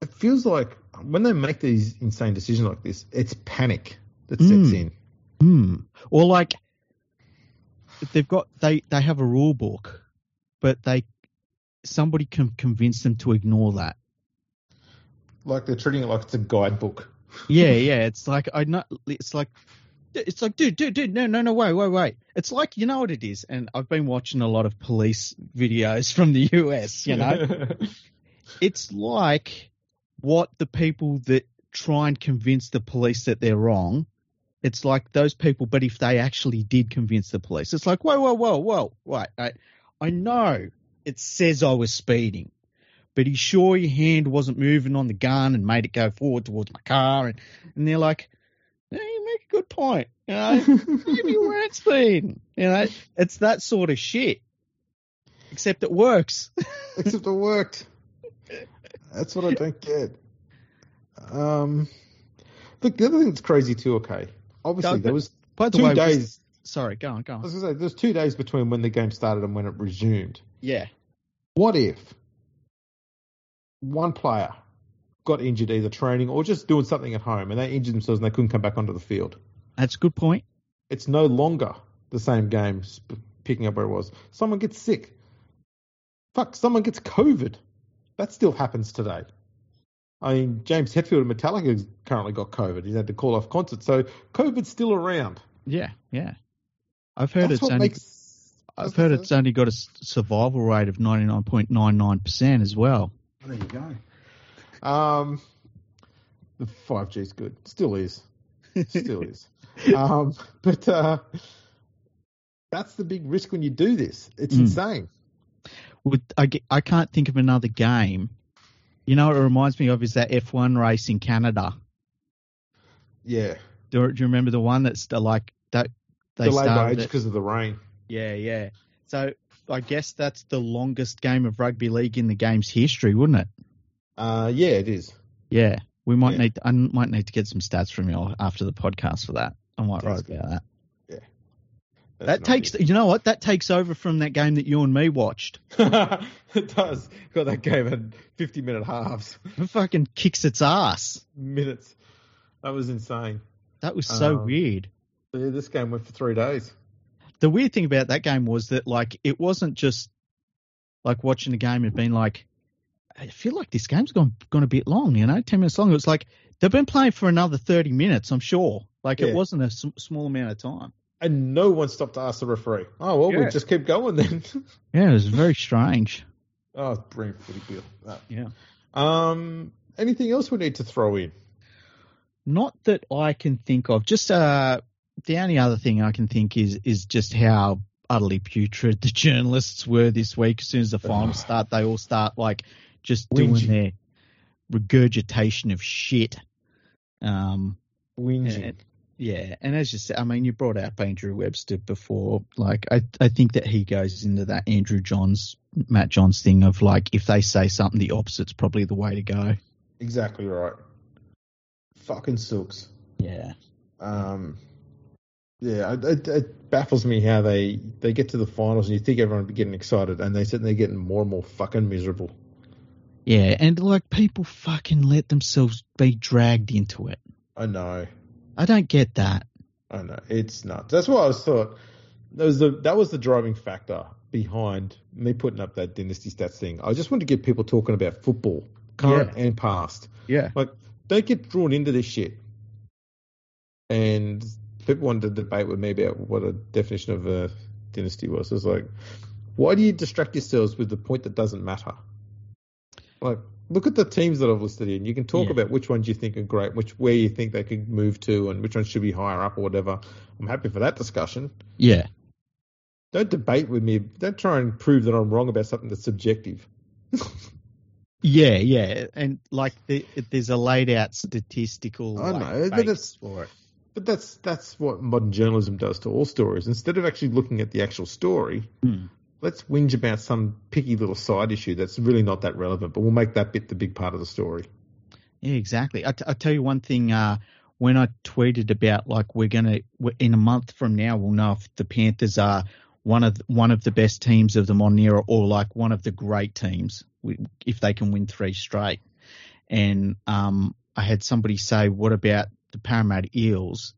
It feels like when they make these insane decisions like this, it's panic that sets Mm. in. Hmm. Or like they've got they they have a rule book, but they somebody can convince them to ignore that. Like they're treating it like it's a guidebook. Yeah, yeah. It's like I know. It's like it's like dude, dude, dude. No, no, no. Wait, wait, wait. It's like you know what it is. And I've been watching a lot of police videos from the US. You know, it's like what the people that try and convince the police that they're wrong. It's like those people, but if they actually did convince the police, it's like, whoa, whoa, whoa, whoa, right. I, I know it says I was speeding, but you sure your hand wasn't moving on the gun and made it go forward towards my car? And, and they're like, yeah, you make a good point. You know, maybe you weren't speeding. You know, it's that sort of shit. Except it works. Except it worked. That's what I don't get. Um, look, the other thing that's crazy too. Okay, obviously there was By the two way, days. sorry, go on, go on. I was gonna say there's two days between when the game started and when it resumed. Yeah. What if one player got injured either training or just doing something at home and they injured themselves and they couldn't come back onto the field? That's a good point. It's no longer the same game. Picking up where it was, someone gets sick. Fuck, someone gets COVID. That still happens today. I mean, James Hetfield of Metallica's currently got COVID. He's had to call off concerts, so COVID's still around. Yeah, yeah. I've heard That's it's only makes. I've heard it's only got a survival rate of ninety nine point nine nine percent as well. There you go. Um, the five G is good. Still is. Still is. Um, but uh, that's the big risk when you do this. It's Mm. insane. With I, I can't think of another game. You know what it reminds me of is that F one race in Canada. Yeah. Do, do you remember the one that's the, like that they Delayed by started age because of the rain. Yeah, yeah. So I guess that's the longest game of rugby league in the game's history, wouldn't it? Uh, yeah, it is. Yeah. We might Yeah. need I might need to get some stats from you after the podcast for that. I might That's write good. about that. That's That takes you know what? That takes over from that game that you and me watched. it does. Got that game at 50 minute halves, It fucking kicks its ass. minutes. That was insane. That was so Um, weird. So, yeah, this game went for three days. The weird thing about that game was that like it wasn't just like watching the game and being like, I feel like this game's gone gone a bit long, you know, ten minutes long. It was like they've been playing for another thirty minutes. I'm sure. Like Yeah. it wasn't a s- small amount of time. And no one stopped to ask the referee. Oh, well, we just keep going then. Yeah, it was very strange. oh, it's brilliant footy. That. Yeah. Um, anything else we need to throw in? Not that I can think of. Just uh, the only other thing I can think is is just how utterly putrid the journalists were this week. As soon as the finals start, they all start like just doing Whinging. their regurgitation of shit. Um, Whinging. and- yeah, and as you said, I mean, you brought up Andrew Webster before. Like, I I think that he goes into that Andrew Johns, Matt Johns thing of like, if they say something, the opposite's probably the way to go. Exactly right. Fucking sucks. Yeah. Um, yeah, it, it, baffles me how they, they get to the finals and you think everyone would be getting excited and they sit there getting more and more fucking miserable. Yeah, and like people fucking let themselves be dragged into it. I know. I don't get that. I know. It's nuts. That's what I was thought. That was the that was the driving factor behind me putting up that dynasty stats thing. I just wanted to get people talking about football, current and past. Yeah. Like, don't get drawn into this shit. And people wanted to debate with me about what a definition of a dynasty was. It's like, why do you distract yourselves with the point that doesn't matter? Like, look at the teams that I've listed in. You can talk Yeah. about which ones you think are great, which where you think they could move to, and which ones should be higher up or whatever. I'm happy for that discussion. Yeah. Don't debate with me. Don't try and prove that I'm wrong about something that's subjective. Yeah, yeah, and like the, there's a laid out statistical I like, know, but it's- for it. But that's that's what modern journalism does to all stories. Instead of actually looking at the actual story, Hmm. let's whinge about some picky little side issue that's really not that relevant. But we'll make that bit the big part of the story. Yeah, exactly. I, t- I tell you one thing. Uh, when I tweeted about like we're gonna we're- in a month from now, we'll know if the Panthers are one of the, one of the best teams of the modern era or like one of the great teams if they can win three straight. And um, I had somebody say, "What about the Parramatta Eels?"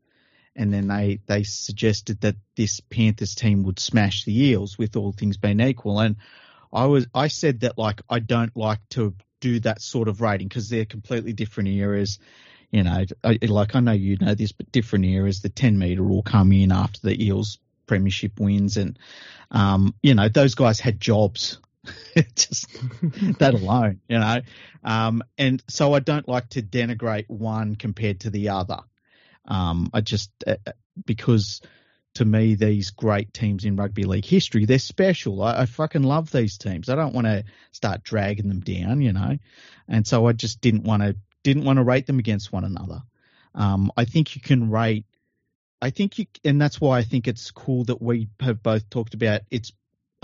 And then they they suggested that this Panthers team would smash the Eels with all things being equal. And I was I said that like I don't like to do that sort of rating because they're completely different eras. You know, I, like I know you know this, but different eras. The ten meter will come in after the Eels premiership wins, and um, you know those guys had jobs. just that alone, you know. Um, and so I don't like to denigrate one compared to the other. Um, I just uh, because to me these great teams in rugby league history they're special. I, I fucking love these teams. I don't want to start dragging them down, you know. And so I just didn't want to didn't want to rate them against one another. Um, I think you can rate. I think you, and that's why I think it's cool that we have both talked about it's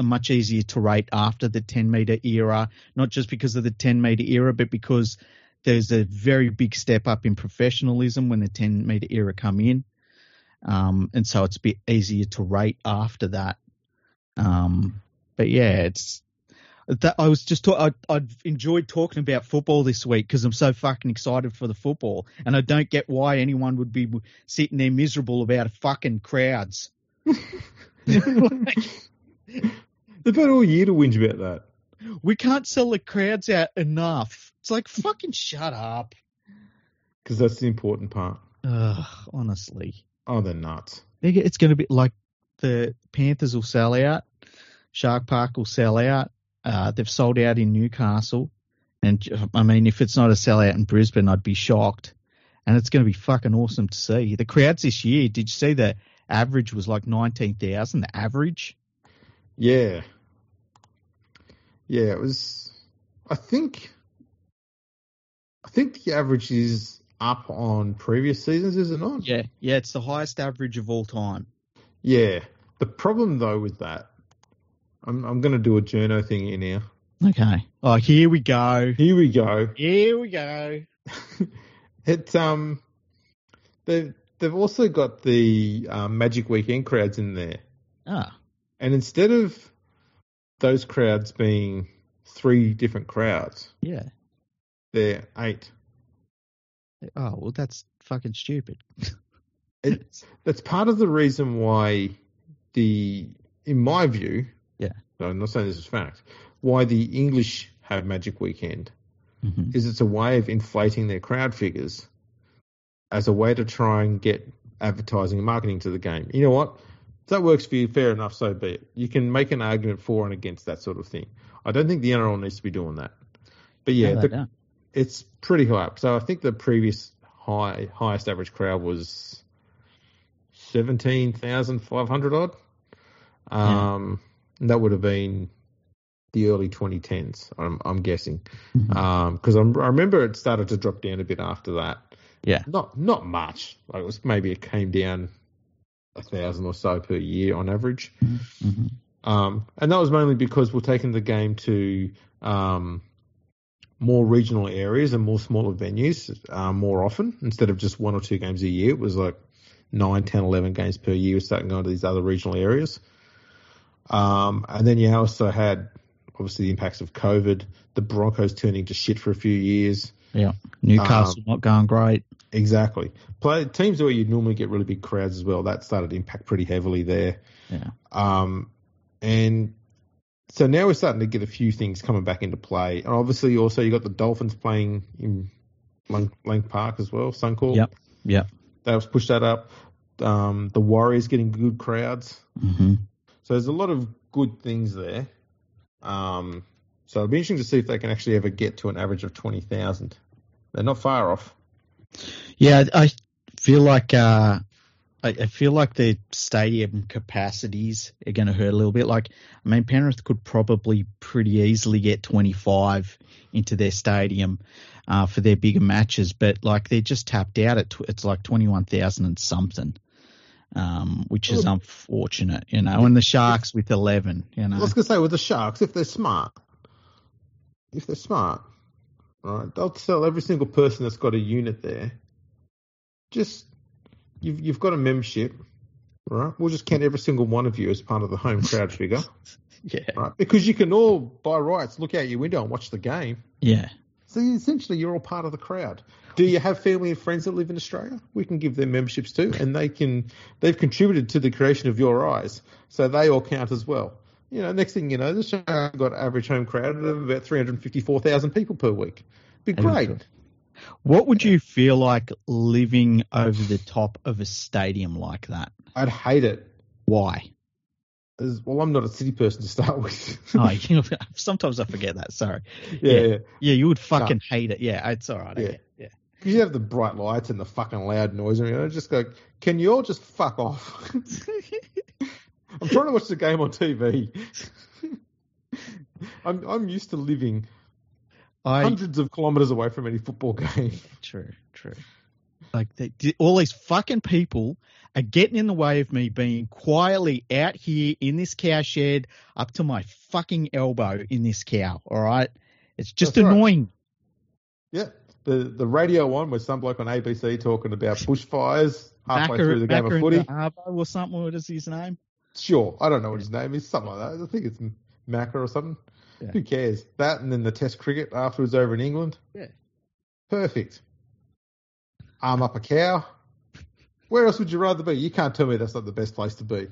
much easier to rate after the 10 meter era, not just because of the 10 meter era, but because there's a very big step up in professionalism when the 10 meter era come in. Um, and so it's a bit easier to rate after that. Um, but yeah, it's that I was just talk, I, I enjoyed talking about football this week because I'm so fucking excited for the football, and I don't get why anyone would be sitting there miserable about fucking crowds. They've had all year to whinge about that. We can't sell the crowds out enough. It's like fucking shut up. Because that's the important part. Ugh, honestly. Oh, they're nuts. It's going to be like the Panthers will sell out, Shark Park will sell out. Uh, they've sold out in Newcastle, and I mean, if it's not a sellout in Brisbane, I'd be shocked. And it's going to be fucking awesome to see the crowds this year. Did you see the average was like nineteen thousand? The average. Yeah, yeah, it was. I think. I think the average is up on previous seasons, is it not? Yeah, yeah, it's the highest average of all time. Yeah. The problem though with that, I'm I'm going to do a journo thing in here. Okay. Oh, here we go. Here we go. Here we go. it's um, they they've also got the um, Magic Weekend crowds in there. Ah. And instead of those crowds being three different crowds, yeah, they're eight. Oh well, that's fucking stupid. it's that's part of the reason why the, in my view, yeah, so I'm not saying this is fact, why the English have Magic Weekend mm-hmm. is it's a way of inflating their crowd figures as a way to try and get advertising and marketing to the game. You know what? If that works for you, fair enough, so be it. You can make an argument for and against that sort of thing. I don't think the NRL needs to be doing that. But yeah, the, it's pretty high up. So I think the previous high highest average crowd was seventeen thousand five hundred odd. Um, and that would have been the early 2010s. I'm, I'm guessing Mhm. Um 'cause I'm I remember it started to drop down a bit after that. Yeah. Not not much. Like it was maybe it came down a thousand or so per year on average. Mhm. Um, and that was mainly because we're taking the game to um, more regional areas and more smaller venues um, more often instead of just one or two games a year. It was like 9, 10, 11 games per year. Starting going to these other regional areas. Um, and then you also had obviously the impacts of COVID, the Broncos turning to shit for a few years. Yeah. Newcastle not going great. Exactly. Play teams where you'd normally get really big crowds as well. That started to impact pretty heavily there. Yeah. Um, and so now we're starting to get a few things coming back into play. And obviously, also you got the Dolphins playing in Lang, Lang Park as well, Suncorp. Yep. Yep. That was pushed that up. Um, the Warriors getting good crowds. hmm So there's a lot of good things there. Um, so it'll be interesting to see if they can actually ever get to an average of 20,000. They're not far off. Yeah, I feel like uh, I, I feel like the stadium capacities are going to hurt a little bit. Like, I mean, Penrith could probably pretty easily get 25 into their stadium uh, for their bigger matches, but like they're just tapped out at tw- it's like 21,000 and something. Um, which is unfortunate, you know, and the Sharks with 11, you know. I was going to say with the Sharks, if they're smart, if they're smart, right, they'll sell every single person that's got a unit there. Just you've you've got a membership, right? We'll just count every single one of you as part of the home crowd figure, Yeah. right? Because you can all by rights look out your window and watch the game. Yeah. So essentially, you're all part of the crowd. Do you have family and friends that live in Australia? We can give them memberships too, and they can. They've contributed to the creation of your eyes, so they all count as well. You know, next thing you know, the show got average home crowd of about 354,000 people per week. Be great. What would you feel like living over the top of a stadium like that? I'd hate it. Why? Well, I'm not a city person to start with. oh, you know, sometimes I forget that. Sorry. yeah, yeah. yeah. Yeah, you would fucking hate it. Yeah, it's all right. Yeah. Because you have the bright lights and the fucking loud noise, and I just go, "Can you all just fuck off?" I'm trying to watch the game on TV. I'm I'm used to living I hundreds of kilometers away from any football game. true, true. Like they, all these fucking people are getting in the way of me being quietly out here in this cow shed up to my fucking elbow in this cow. All right, it's just That's right. annoying. Yeah, the the radio one with some bloke on ABC talking about bushfires halfway through the game of footy. or something. What is his name? Sure, I don't know what his name is, something like that. I think it's Macca or something. Yeah. Who cares? That and then the Test cricket afterwards over in England. Yeah. Perfect. Arm up a cow. Where else would you rather be? You can't tell me that's not the best place to be.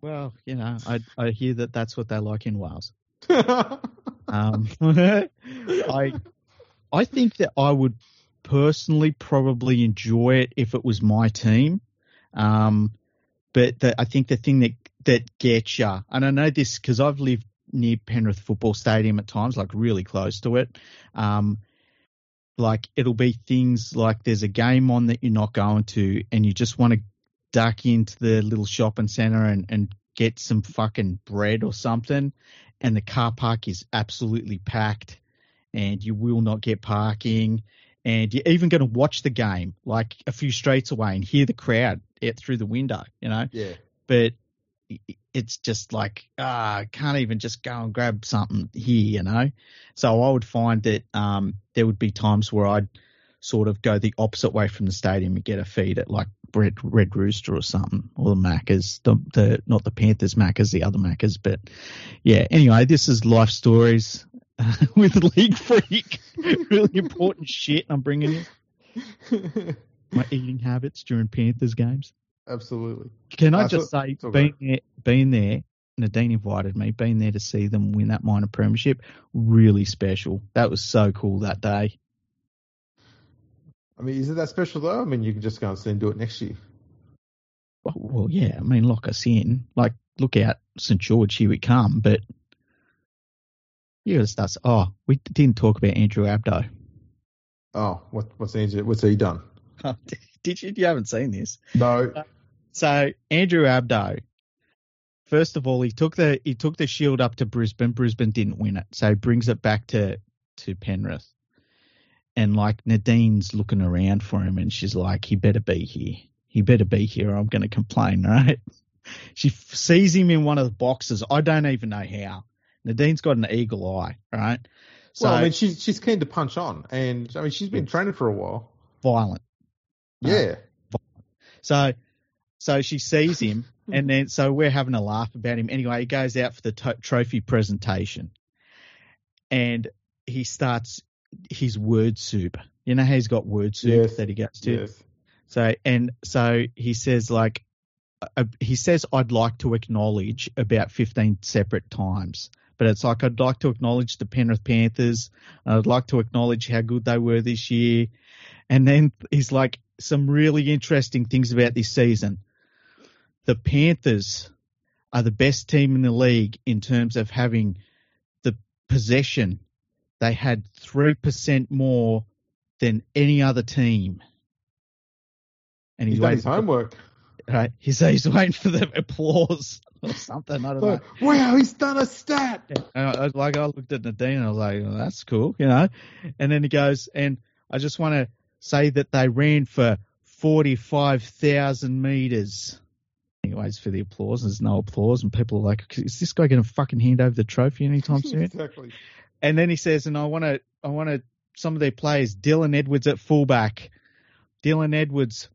Well, you know, I I hear that that's what they like in Wales. Um, I I think that I would personally probably enjoy it if it was my team. Um, but the, I think the thing that that gets you, and I know this because I've lived near Penrith Football Stadium at times, like really close to it. Um, like it'll be things like there's a game on that you're not going to, and you just want to duck into the little shopping centre and, and get some fucking bread or something, and the car park is absolutely packed, and you will not get parking, and you're even going to watch the game like a few streets away and hear the crowd out through the window, you know. yeah. But it's just like ah, I can't even just go and grab something here, you know. So I would find that um, there would be times where I'd sort of go the opposite way from the stadium and get a feed at like Red, Red Rooster or something, or the Maccas, the, the not the Panthers Maccas, the other Maccas. But yeah, anyway, this is life stories with League Freak. really important shit I'm bringing you. My eating habits during Panthers games. Absolutely. Can I That's just say, oh, it's being there, being there, Nadine invited me, being there to see them win that minor premiership, really special. That was so cool that day. I mean, is it that special though? I mean, you can just go and see and do it next year. Well, well, yeah, I mean, lock us in. Like, look out, St George, here we come. But you got to start. Oh, we didn't talk about Andrew Abdo. Oh, what what's he, what's he done? Did you? You haven't seen this. No. Uh, so Andrew Abdo, first of all, he took the he took the shield up to Brisbane. Brisbane didn't win it, so he brings it back to to Penrith. And like Nadine's looking around for him, and she's like, "He better be here. He better be here. Or I'm going to complain." Right? She f- sees him in one of the boxes. I don't even know how. Nadine's got an eagle eye, right? So well, I mean, she's she's keen to punch on, and I mean, she's been training for a while. violent. Yeah. So, so she sees him, and then so we're having a laugh about him. Anyway, he goes out for the to- trophy presentation, and he starts his word soup. You know how he's got word soup Yes. that he goes to. Yes. So and so he says like, uh, he says I'd like to acknowledge about fifteen separate times. But it's like I'd like to acknowledge the Penrith Panthers. I'd like to acknowledge how good they were this year. And then he's like some really interesting things about this season. The Panthers are the best team in the league in terms of having the possession. They had 3% more than any other team. And He's he's, done his for, homework. right, he's, he's waiting for the applause or something. I don't know. Wow, he's done a stat. And I, I like, I looked at Nadine and I was like, well, that's cool, you know. And then he goes, and I just want to say that they ran for 45,000 meters. Anyways, for the applause, there's no applause, and people are like, is this guy going to fucking hand over the trophy anytime soon? exactly. and then he says, and I want to, I want to, some of their players, Dylan Edwards at fullback. Dylan Edwards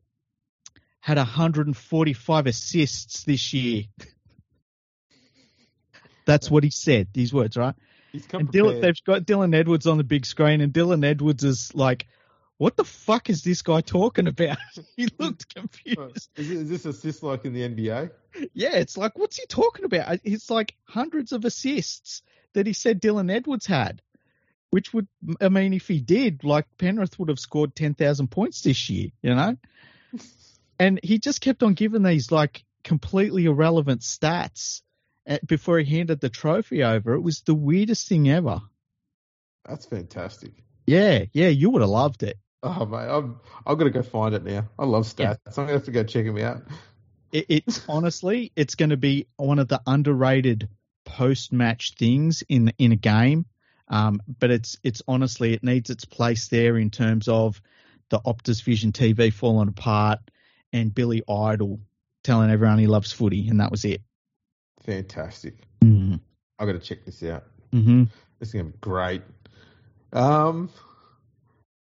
had 145 assists this year. That's what he said. These words, right? He's come And Dylan, they've got Dylan Edwards on the big screen, and Dylan Edwards is like, "What the fuck is this guy talking about?" he looked confused. Is, this assist like in the NBA? Yeah, it's like, what's he talking about? It's like hundreds of assists that he said Dylan Edwards had, which would, I mean, if he did, like Penrith would have scored ten thousand points this year, you know. And he just kept on giving these like completely irrelevant stats, uh, before he handed the trophy over. It was the weirdest thing ever. That's fantastic. Yeah, yeah, you would have loved it. Oh mate, I'm I'm gonna go find it now. I love stats. Yeah. I'm gonna have to go check them out. It, it's honestly, it's going to be one of the underrated post-match things in in a game. Um, but it's it's honestly it needs its place there in terms of the Optus Vision TV falling apart and Billy Idol telling everyone he loves footy, and that was it. Fantastic. Mm. I've got to check this out. Mm-hmm. This is going to be great. Um,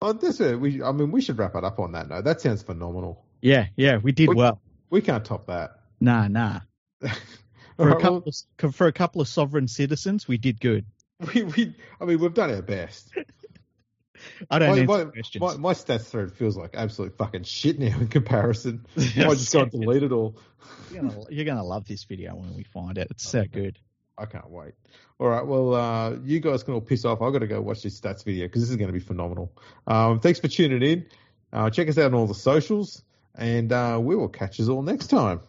oh, this we. I mean, we should wrap it up on that note. That sounds phenomenal. Yeah, yeah, we did we, well. We can't top that. Nah, nah. for right, a couple well, of, for a couple of sovereign citizens, we did good. We, we I mean, we've done our best. I don't my, my, my, my, stats thread feels like absolute fucking shit now in comparison. I just got deleted all. You're gonna, you're gonna love this video when we find it. It's so good. I can't wait. All right, well, uh, you guys can all piss off. I've got to go watch this stats video because this is going to be phenomenal. Um, thanks for tuning in. Uh, check us out on all the socials, and uh, we will catch us all next time.